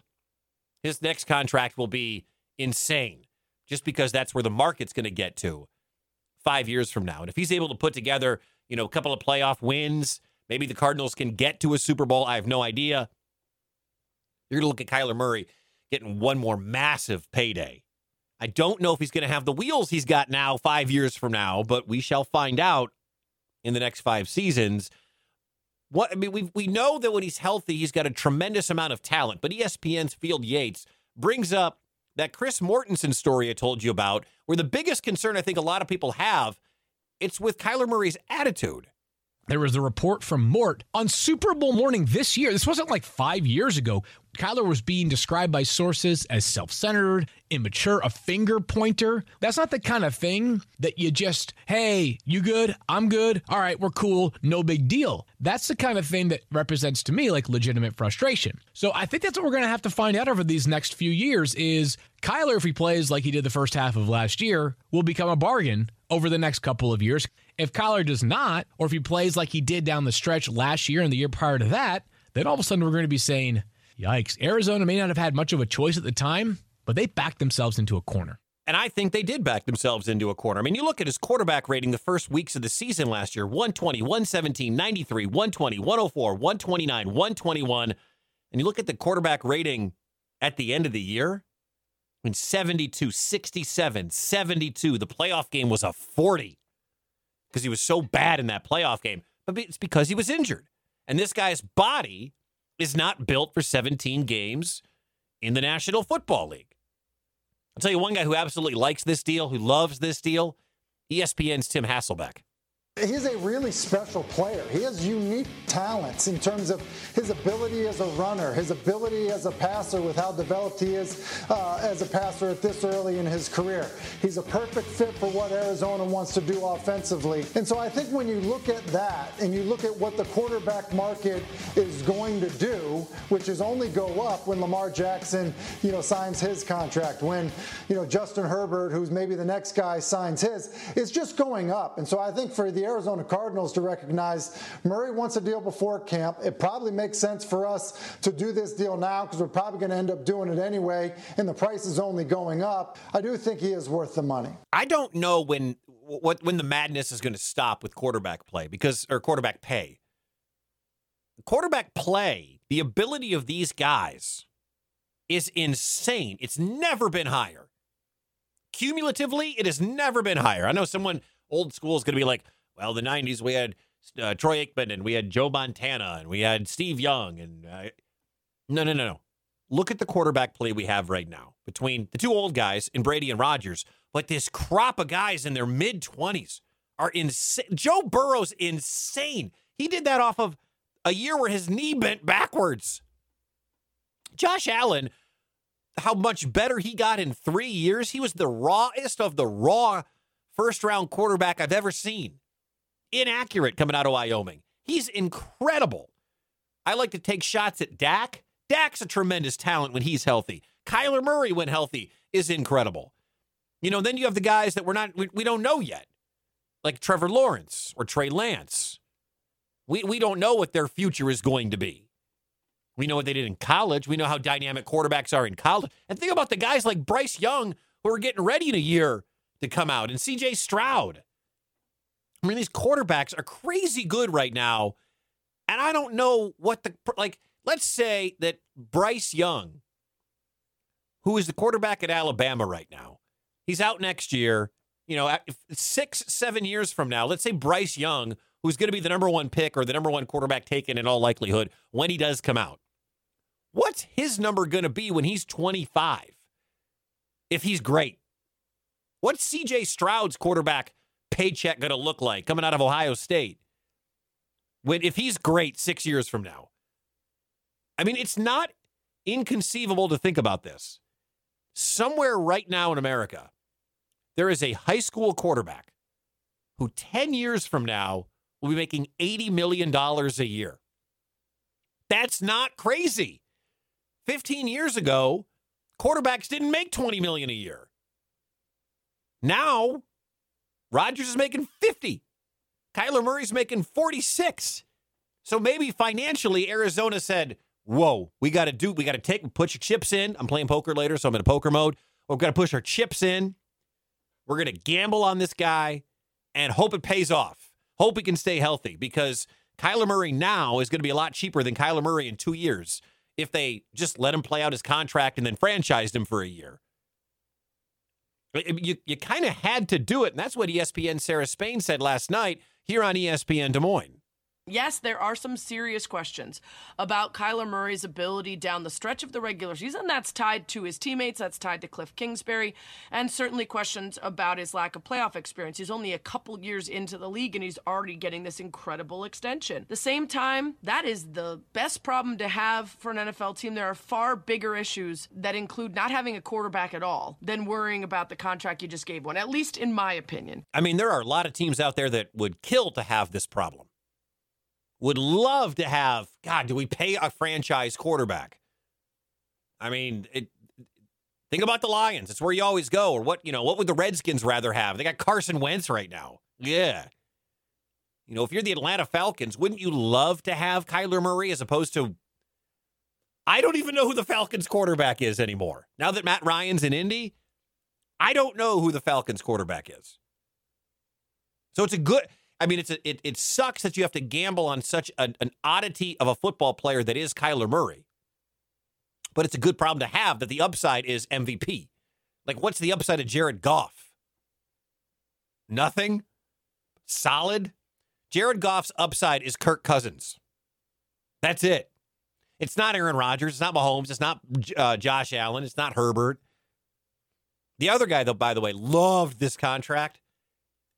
Speaker 2: His next contract will be insane just because that's where the market's going to get to five years from now. And if he's able to put together, you know, a couple of playoff wins, maybe the Cardinals can get to a Super Bowl. I have no idea. You're going to look at Kyler Murray getting one more massive payday. I don't know if he's going to have the wheels he's got now five years from now, but we shall find out in the next five seasons. What I mean, we we know that when he's healthy, he's got a tremendous amount of talent. But ESPN's Field Yates brings up that Chris Mortensen story I told you about, where the biggest concern I think a lot of people have, it's with Kyler Murray's attitude.
Speaker 8: There was a report from Mort on Super Bowl morning this year. This wasn't like five years ago. Kyler was being described by sources as self centered, immature, a finger pointer. That's not the kind of thing that you just, hey, you good? I'm good. All right, we're cool. No big deal. That's the kind of thing that represents to me like legitimate frustration. So I think that's what we're going to have to find out over these next few years is Kyler, if he plays like he did the first half of last year, will become a bargain over the next couple of years. If Kyler does not, or if he plays like he did down the stretch last year and the year prior to that, then all of a sudden we're going to be saying, yikes, Arizona may not have had much of a choice at the time, but they backed themselves into a corner.
Speaker 2: And I think they did back themselves into a corner. I mean, you look at his quarterback rating the first weeks of the season last year 120, 117, 93, 120, 104, 129, 121. And you look at the quarterback rating at the end of the year, I mean, 72, 67, 72. The playoff game was a 40 because he was so bad in that playoff game. But it's because he was injured. And this guy's body is not built for 17 games in the National Football League. I'll tell you one guy who absolutely likes this deal, who loves this deal ESPN's Tim Hasselbeck.
Speaker 9: He's a really special player. He has unique talents in terms of his ability as a runner, his ability as a passer, with how developed he is uh, as a passer at this early in his career. He's a perfect fit for what Arizona wants to do offensively. And so I think when you look at that and you look at what the quarterback market is going to do, which is only go up when Lamar Jackson, you know, signs his contract, when, you know, Justin Herbert, who's maybe the next guy, signs his, it's just going up. And so I think for the Arizona Cardinals to recognize Murray wants a deal before camp. It probably makes sense for us to do this deal now because we're probably going to end up doing it anyway, and the price is only going up. I do think he is worth the money.
Speaker 2: I don't know when what when the madness is going to stop with quarterback play because or quarterback pay. Quarterback play, the ability of these guys is insane. It's never been higher. Cumulatively, it has never been higher. I know someone old school is going to be like, well, the 90s, we had uh, Troy Aikman and we had Joe Montana and we had Steve Young. And uh, no, no, no, no. Look at the quarterback play we have right now between the two old guys in Brady and Rodgers. But this crop of guys in their mid 20s are insane. Joe Burrow's insane. He did that off of a year where his knee bent backwards. Josh Allen, how much better he got in three years. He was the rawest of the raw first round quarterback I've ever seen inaccurate coming out of Wyoming. He's incredible. I like to take shots at Dak. Dak's a tremendous talent when he's healthy. Kyler Murray, when healthy, is incredible. You know, then you have the guys that we're not, we, we don't know yet, like Trevor Lawrence or Trey Lance. We, we don't know what their future is going to be. We know what they did in college. We know how dynamic quarterbacks are in college. And think about the guys like Bryce Young who are getting ready in a year to come out and CJ Stroud. I mean, these quarterbacks are crazy good right now. And I don't know what the, like, let's say that Bryce Young, who is the quarterback at Alabama right now, he's out next year. You know, six, seven years from now, let's say Bryce Young, who's going to be the number one pick or the number one quarterback taken in all likelihood when he does come out. What's his number going to be when he's 25? If he's great. What's CJ Stroud's quarterback paycheck going to look like coming out of Ohio State? When if he's great 6 years from now. I mean, it's not inconceivable to think about this. Somewhere right now in America, there is a high school quarterback who 10 years from now will be making $80 million a year. That's not crazy. 15 years ago, quarterbacks didn't make 20 million a year. Now, Rodgers is making 50. Kyler Murray's making 46. So maybe financially, Arizona said, Whoa, we got to do, we got to take, put your chips in. I'm playing poker later, so I'm in a poker mode. We've got to push our chips in. We're going to gamble on this guy and hope it pays off. Hope he can stay healthy because Kyler Murray now is going to be a lot cheaper than Kyler Murray in two years if they just let him play out his contract and then franchised him for a year. You, you kind of had to do it. And that's what ESPN Sarah Spain said last night here on ESPN Des Moines.
Speaker 10: Yes, there are some serious questions about Kyler Murray's ability down the stretch of the regular season. That's tied to his teammates, that's tied to Cliff Kingsbury, and certainly questions about his lack of playoff experience. He's only a couple years into the league and he's already getting this incredible extension. the same time, that is the best problem to have for an NFL team. There are far bigger issues that include not having a quarterback at all than worrying about the contract you just gave one, at least in my opinion.
Speaker 2: I mean, there are a lot of teams out there that would kill to have this problem would love to have. God, do we pay a franchise quarterback? I mean, it, think about the Lions. It's where you always go. Or what you know? What would the Redskins rather have? They got Carson Wentz right now. Yeah. You know, if you're the Atlanta Falcons, wouldn't you love to have Kyler Murray as opposed to? I don't even know who the Falcons quarterback is anymore. Now that Matt Ryan's in Indy, I don't know who the Falcons quarterback is. So it's a good. I mean, it's a, it it sucks that you have to gamble on such an, oddity of a football player that is Kyler Murray. But it's a good problem to have that the upside is MVP. Like, what's the upside of Jared Goff? Nothing. Solid. Jared Goff's upside is Kirk Cousins. That's it. It's not Aaron Rodgers. It's not Mahomes. It's not uh, Josh Allen. It's not Herbert. The other guy, though, by the way, loved this contract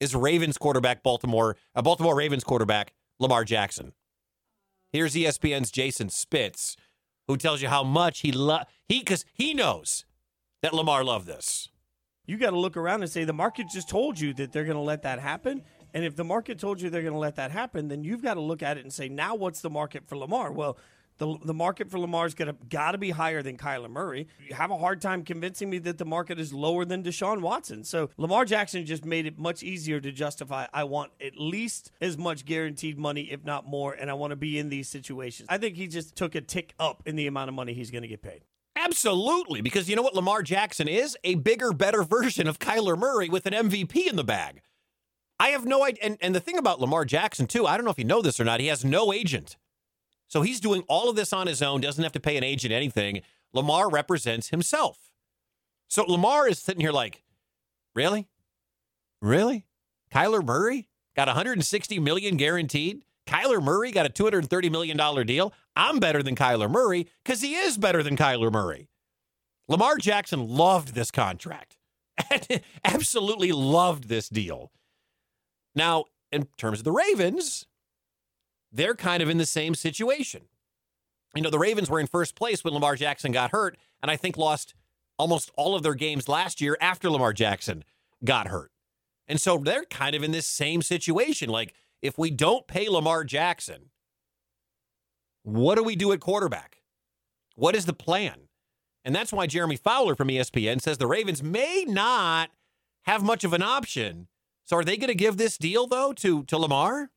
Speaker 2: is Ravens quarterback Baltimore, uh, Baltimore Ravens quarterback Lamar Jackson. Here's ESPN's Jason Fitz, who tells you how much he love he because he knows that Lamar loved this.
Speaker 11: You got to look around and say the market just told you that they're going to let that happen. And if the market told you they're going to let that happen, then you've got to look at it and say, now what's the market for Lamar? Well, the, the market for Lamar is gonna got to be higher than Kyler Murray. You have a hard time convincing me that the market is lower than Deshaun Watson. So Lamar Jackson just made it much easier to justify. I want at least as much guaranteed money, if not more, and I want to be in these situations. I think he just took a tick up in the amount of money he's to get paid.
Speaker 2: Absolutely, because you know what Lamar Jackson is? A bigger, better version of Kyler Murray with an MVP in the bag. I have no idea. And, and the thing about Lamar Jackson, too, I don't know if you know this or not, he has no agent. So he's doing all of this on his own, doesn't have to pay an agent anything. Lamar represents himself. So Lamar is sitting here like, really? Really? Kyler Murray got 160 million guaranteed. Kyler Murray got a 230 million dollar deal. I'm better than Kyler Murray because he is better than Kyler Murray. Lamar Jackson loved this contract. *laughs* Absolutely loved this deal. Now, in terms of the Ravens, they're kind of in the same situation. You know, the Ravens were in first place when Lamar Jackson got hurt, and I think lost almost all of their games last year after Lamar Jackson got hurt. And so they're kind of in this same situation. Like, if we don't pay Lamar Jackson, what do we do at quarterback? What is the plan? And that's why Jeremy Fowler from ESPN says the Ravens may not have much of an option. So are they going to give this deal though to to Lamar?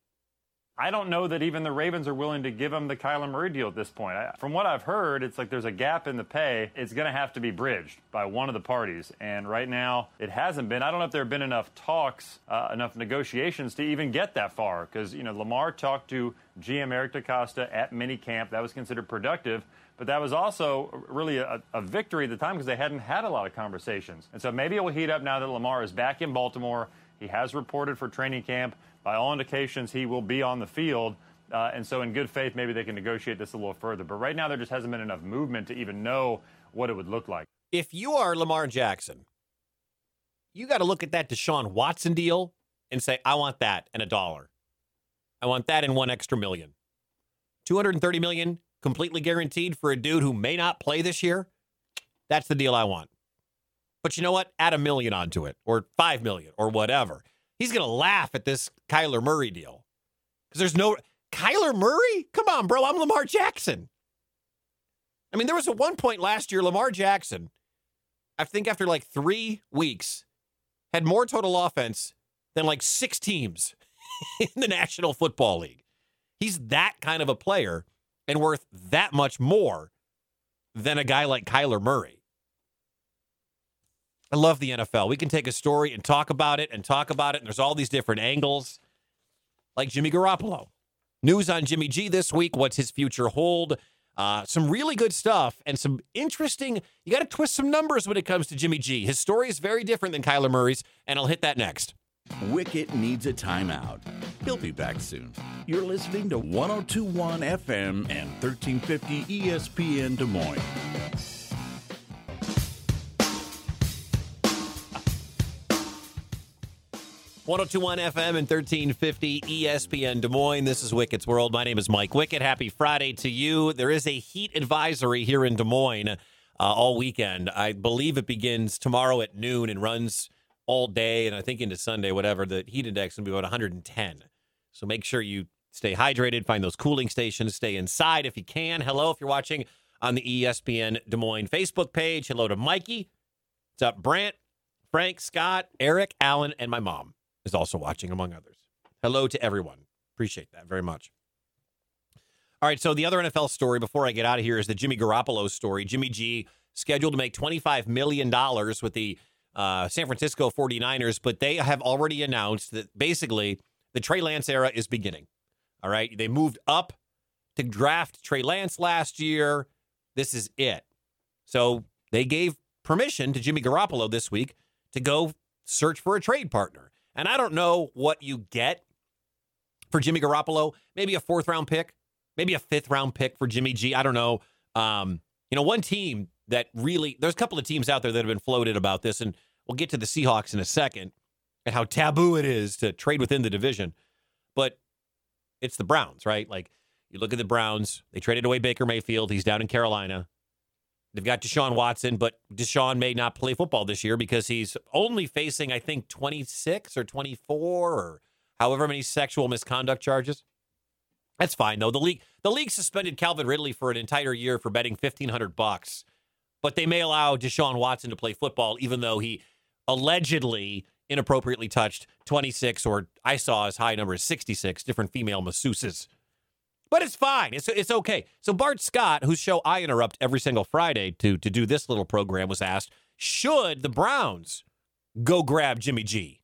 Speaker 7: I don't know that even the Ravens are willing to give him the Kyler Murray deal at this point. I, from what I've heard, it's like there's a gap in the pay. It's going to have to be bridged by one of the parties. And right now, it hasn't been. I don't know if there have been enough talks, uh, enough negotiations to even get that far. Because, you know, Lamar talked to GM Eric DeCosta at minicamp. That was considered productive. But that was also really a, a victory at the time because they hadn't had a lot of conversations. And so maybe it will heat up now that Lamar is back in Baltimore. He has reported for training camp by all indications, he will be on the field. Uh, and so, in good faith, maybe they can negotiate this a little further. But right now, there just hasn't been enough movement to even know what it would look like.
Speaker 2: If you are Lamar Jackson, you got to look at that Deshaun Watson deal and say, I want that and a dollar. I want that and one extra million. 230 million completely guaranteed for a dude who may not play this year. That's the deal I want. But you know what? Add a million onto it or 5 million or whatever he's going to laugh at this Kyler Murray deal. Because there's no Kyler Murray? Come on, bro. I'm Lamar Jackson. I mean, there was a one point last year, Lamar Jackson, I think after like three weeks, had more total offense than like six teams *laughs* in the National Football League. He's that kind of a player and worth that much more than a guy like Kyler Murray. I love the NFL. We can take a story and talk about it and talk about it. And there's all these different angles, like Jimmy Garoppolo. News on Jimmy G this week. What's his future hold? Uh, some really good stuff and some interesting. You got to twist some numbers when it comes to Jimmy G. His story is very different than Kyler Murray's, and I'll hit that next.
Speaker 4: Wickett needs a timeout. He'll be back soon. You're listening to 1021 FM and 1350 ESPN Des Moines.
Speaker 2: One zero two one FM and 1350 ESPN Des Moines. This is Wickett's World. My name is Mike Wickett. Happy Friday to you. There is a heat advisory here in Des Moines uh, all weekend. I believe it begins tomorrow at noon and runs all day and I think into Sunday, whatever. The heat index to be about 110. So make sure you stay hydrated, find those cooling stations, stay inside if you can. Hello, if you're watching on the ESPN Des Moines Facebook page. Hello to Mikey. What's up, Brant, Frank, Scott, Eric, Allen, and my mom is also watching, among others. Hello to everyone. Appreciate that very much. All right, so the other NFL story before I get out of here is the Jimmy Garoppolo story. Jimmy G scheduled to make $25 million with the uh, San Francisco 49ers, but they have already announced that basically the Trey Lance era is beginning. All right, they moved up to draft Trey Lance last year. This is it. So they gave permission to Jimmy Garoppolo this week to go search for a trade partner. And I don't know what you get for Jimmy Garoppolo. Maybe a fourth round pick, maybe a fifth round pick for Jimmy G. I don't know. Um, you know, one team that really, there's a couple of teams out there that have been floated about this, and we'll get to the Seahawks in a second and how taboo it is to trade within the division. But it's the Browns, right? Like, you look at the Browns, they traded away Baker Mayfield. He's down in Carolina. They've got Deshaun Watson, but Deshaun may not play football this year because he's only facing, I think, 26 or 24 or however many sexual misconduct charges. That's fine though. The league the league suspended Calvin Ridley for an entire year for betting 1500 bucks. But they may allow Deshaun Watson to play football even though he allegedly inappropriately touched 26 or I saw as high number as 66 different female masseuses. But it's fine. It's it's okay. So Bart Scott, whose show I interrupt every single Friday to to do this little program, was asked, should the Browns go grab Jimmy G?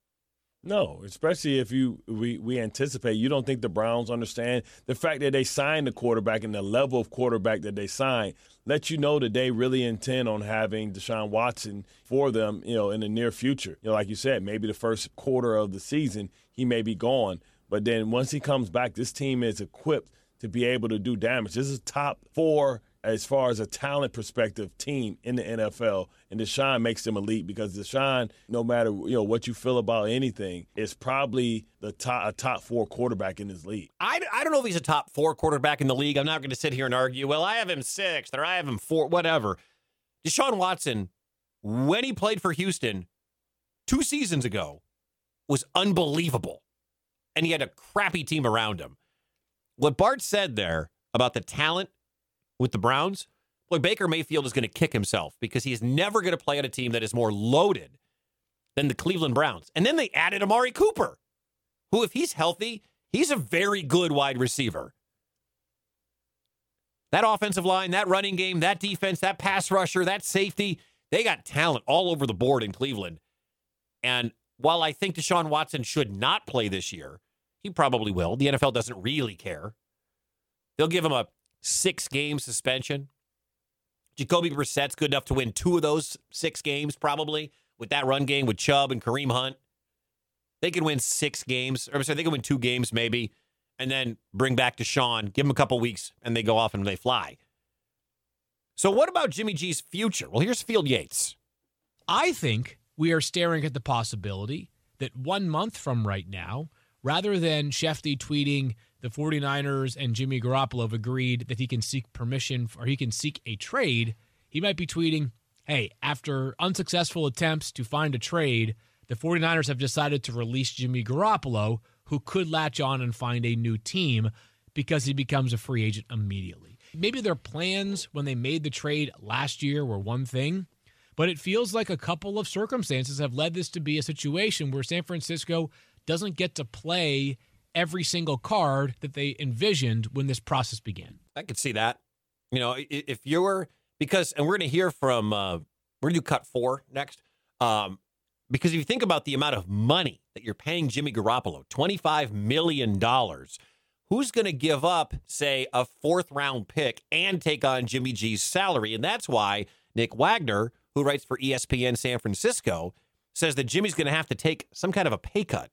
Speaker 12: No, especially if you we we anticipate you don't think the Browns understand the fact that they signed the quarterback and the level of quarterback that they signed let you know that they really intend on having Deshaun Watson for them, you know, in the near future. You know, like you said, maybe the first quarter of the season he may be gone, but then once he comes back, this team is equipped to be able to do damage. This is top four as far as a talent perspective team in the NFL, and Deshaun makes them elite because Deshaun, no matter you know what you feel about anything, is probably the top a top four quarterback in this league.
Speaker 2: I, I don't know if he's a top four quarterback in the league. I'm not going to sit here and argue. Well, I have him sixth or I have him four, whatever. Deshaun Watson, when he played for Houston two seasons ago, was unbelievable, and he had a crappy team around him. What Bart said there about the talent with the Browns, boy, Baker Mayfield is going to kick himself because he is never going to play on a team that is more loaded than the Cleveland Browns. And then they added Amari Cooper, who, if he's healthy, he's a very good wide receiver. That offensive line, that running game, that defense, that pass rusher, that safety, they got talent all over the board in Cleveland. And while I think Deshaun Watson should not play this year, he probably will. The NFL doesn't really care. They'll give him a six game suspension. Jacoby Brissett's good enough to win two of those six games, probably, with that run game with Chubb and Kareem Hunt. They can win six games, or sorry, they can win two games maybe, and then bring back Deshaun, give him a couple weeks, and they go off and they fly. So, what about Jimmy G's future? Well, here's Field Yates.
Speaker 8: I think we are staring at the possibility that one month from right now, rather than Schefty tweeting the 49ers and Jimmy Garoppolo have agreed that he can seek permission or he can seek a trade, he might be tweeting, hey, after unsuccessful attempts to find a trade, the 49ers have decided to release Jimmy Garoppolo, who could latch on and find a new team because he becomes a free agent immediately. Maybe their plans when they made the trade last year were one thing, but it feels like a couple of circumstances have led this to be a situation where San Francisco doesn't get to play every single card that they envisioned when this process began.
Speaker 2: I could see that. You know, if you're because, and we're going to hear from, uh, we're going to cut four next. Um, because if you think about the amount of money that you're paying Jimmy Garoppolo, $25 million, who's going to give up, say, a fourth round pick and take on Jimmy G's salary? And that's why Nick Wagoner, who writes for ESPN San Francisco, says that Jimmy's going to have to take some kind of a pay cut.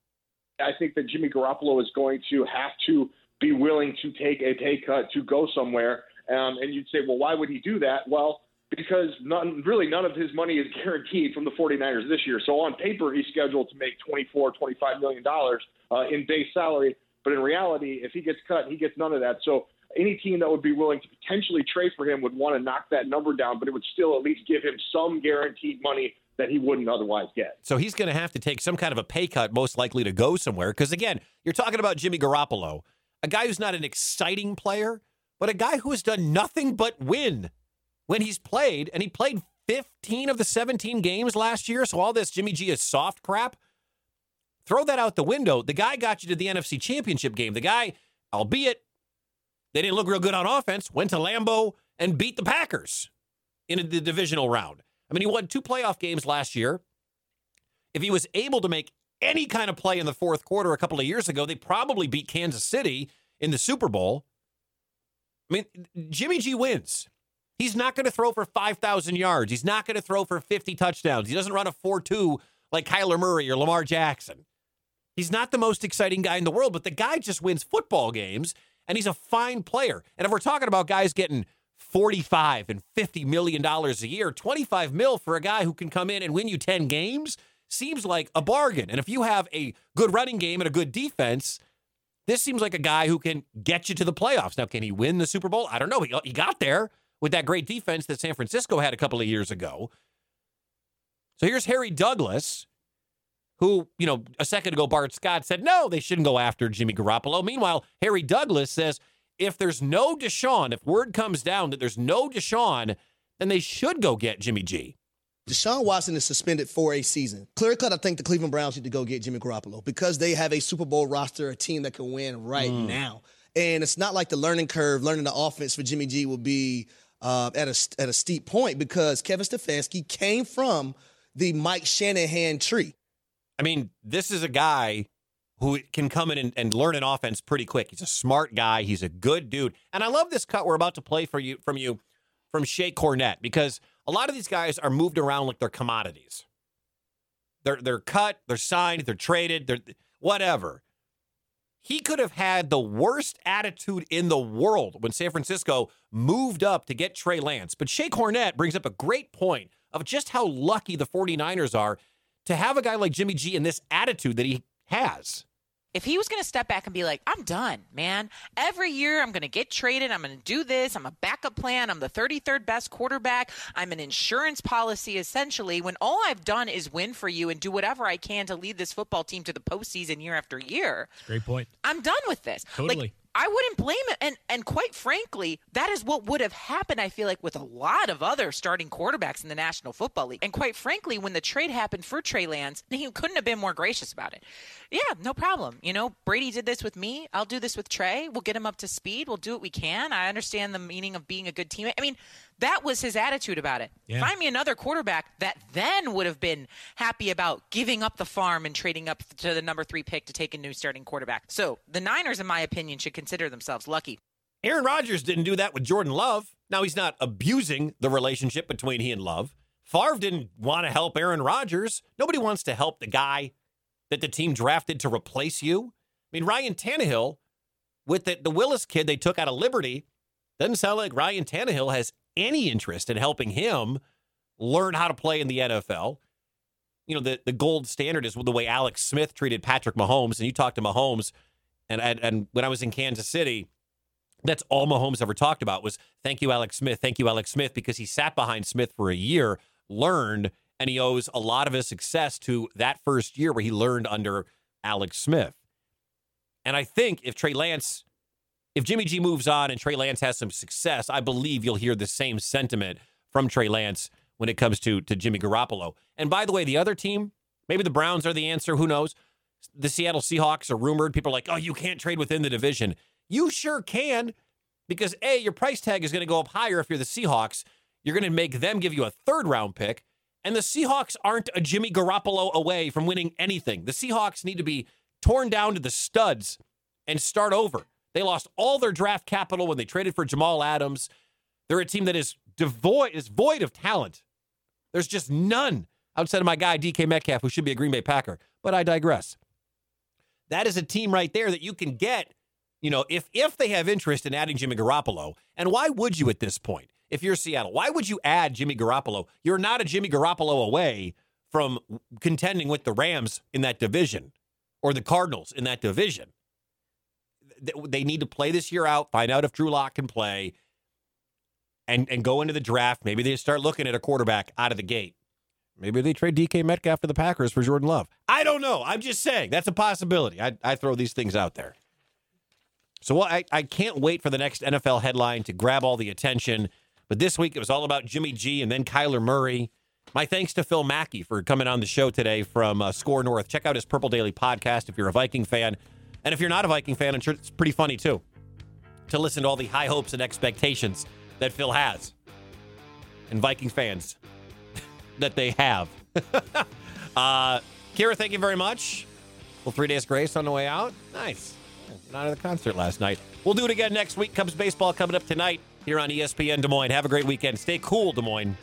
Speaker 6: I think that Jimmy Garoppolo is going to have to be willing to take a pay cut to go somewhere. Um, and you'd say, well, why would he do that? Well, because none, really none of his money is *laughs* guaranteed from the 49ers this year. So on paper, he's scheduled to make 24, 25 million dollars uh, in base salary. But in reality, if he gets cut, he gets none of that. So any team that would be willing to potentially trade for him would want to knock that number down, but it would still at least give him some guaranteed money that he wouldn't otherwise get.
Speaker 2: So he's going to have to take some kind of a pay cut, most likely to go somewhere. Because again, you're talking about Jimmy Garoppolo, a guy who's not an exciting player, but a guy who has done nothing but win when he's played, and he played 15 of the 17 games last year. So all this Jimmy G is soft crap. Throw that out the window. The guy got you to the NFC Championship game. The guy, albeit they didn't look real good on offense, went to Lambeau and beat the Packers in the divisional round. I mean, he won two playoff games last year. If he was able to make any kind of play in the fourth quarter a couple of years ago, they probably beat Kansas City in the Super Bowl. I mean, Jimmy G wins. He's not going to throw for 5,000 yards. He's not going to throw for 50 touchdowns. He doesn't run a 4 2 like Kyler Murray or Lamar Jackson. He's not the most exciting guy in the world, but the guy just wins football games and he's a fine player. And if we're talking about guys getting 45 and 50 million dollars a year, 25 mil for a guy who can come in and win you 10 games seems like a bargain. And if you have a good running game and a good defense, this seems like a guy who can get you to the playoffs. Now, can he win the Super Bowl? I don't know. He got there with that great defense that San Francisco had a couple of years ago. So here's Harry Douglas, who, you know, a second ago, Bart Scott said, no, they shouldn't go after Jimmy Garoppolo. Meanwhile, Harry Douglas says, if there's no Deshaun, if word comes down that there's no Deshaun, then they should go get Jimmy G.
Speaker 13: Deshaun Watson is suspended for a season. Clear cut, I think the Cleveland Browns need to go get Jimmy Garoppolo because they have a Super Bowl roster, a team that can win right mm. now. And it's not like the learning curve, learning the offense for Jimmy G will be uh, at a at a steep point because Kevin Stefanski came from the Mike Shanahan tree.
Speaker 2: I mean, this is a guy who can come in and, and, learn an offense pretty quick. He's a smart guy. He's a good dude. And I love this cut we're about to play for you from you from Shae Cornett because a lot of these guys are moved around like they're commodities. They're they're cut, they're signed, they're traded, they're whatever. He could have had the worst attitude in the world when San Francisco moved up to get Trey Lance. But Shae Cornett brings up a great point of just how lucky the 49ers are to have a guy like Jimmy G in this attitude that he has
Speaker 14: if he was going to step back and be like, I'm done, man. Every year I'm going to get traded. I'm going to do this. I'm a backup plan. I'm the 33rd best quarterback. I'm an insurance policy, essentially, when all I've done is win for you and do whatever I can to lead this football team to the postseason year after year.
Speaker 8: Great point.
Speaker 14: I'm done with this.
Speaker 8: Totally.
Speaker 14: Like, I wouldn't blame it. And and quite frankly, that is what would have happened, I feel like, with a lot of other starting quarterbacks in the National Football League. And quite frankly, when the trade happened for Trey Lance, he couldn't have been more gracious about it. Yeah, no problem. You know, Brady did this with me. I'll do this with Trey. We'll get him up to speed. We'll do what we can. I understand the meaning of being a good teammate. I mean, that was his attitude about it. Yeah. Find me another quarterback that then would have been happy about giving up the farm and trading up to the number three pick to take a new starting quarterback. So the Niners, in my opinion, should consider themselves lucky.
Speaker 2: Aaron Rodgers didn't do that with Jordan Love. Now he's not abusing the relationship between he and Love. Favre didn't want to help Aaron Rodgers. Nobody wants to help the guy that the team drafted to replace you. I mean, Ryan Tannehill, with the, the Willis kid they took out of Liberty, doesn't sound like Ryan Tannehill has any interest in helping him learn how to play in the NFL. You know, the, the gold standard is the way Alex Smith treated Patrick Mahomes. And you talked to Mahomes, and, and, and when I was in Kansas City, that's all Mahomes ever talked about was thank you, Alex Smith. Thank you, Alex Smith, because he sat behind Smith for a year, learned, and he owes a lot of his success to that first year where he learned under Alex Smith. And I think if Trey Lance if Jimmy G moves on and Trey Lance has some success, I believe you'll hear the same sentiment from Trey Lance when it comes to to Jimmy Garoppolo. And by the way, the other team, maybe the Browns are the answer. Who knows? The Seattle Seahawks are rumored. People are like, oh, you can't trade within the division. You sure can, because A, your price tag is going to go up higher if you're the Seahawks. You're going to make them give you a third round pick. And the Seahawks aren't a Jimmy Garoppolo away from winning anything. The Seahawks need to be torn down to the studs and start over. They lost all their draft capital when they traded for Jamal Adams. They're a team that is devoid is void of talent. There's just none outside of my guy DK Metcalf, who should be a Green Bay Packer. But I digress. That is a team right there that you can get, you know, if if they have interest in adding Jimmy Garoppolo. And why would you at this point? If you're Seattle, why would you add Jimmy Garoppolo? You're not a Jimmy Garoppolo away from contending with the Rams in that division or the Cardinals in that division. They need to play this year out, find out if Drew Lock can play, and and go into the draft. Maybe they start looking at a quarterback out of the gate. Maybe they trade DK Metcalf for the Packers for Jordan Love. I don't know. I'm just saying that's a possibility. I, I throw these things out there. So well, I, I can't wait for the next NFL headline to grab all the attention. But this week it was all about Jimmy G and then Kyler Murray. My thanks to Phil Mackey for coming on the show today from uh, SKOR North. Check out his Purple Daily podcast if you're a Viking fan. And if you're not a Viking fan, I'm sure it's pretty funny too to listen to all the high hopes and expectations that Phil has and Viking fans *laughs* that they have. *laughs* uh, Kira, thank you very much. Well, three days grace on the way out. Nice. Not at the concert last night. We'll do it again next week. Cubs baseball coming up tonight here on ESPN Des Moines. Have a great weekend. Stay cool, Des Moines.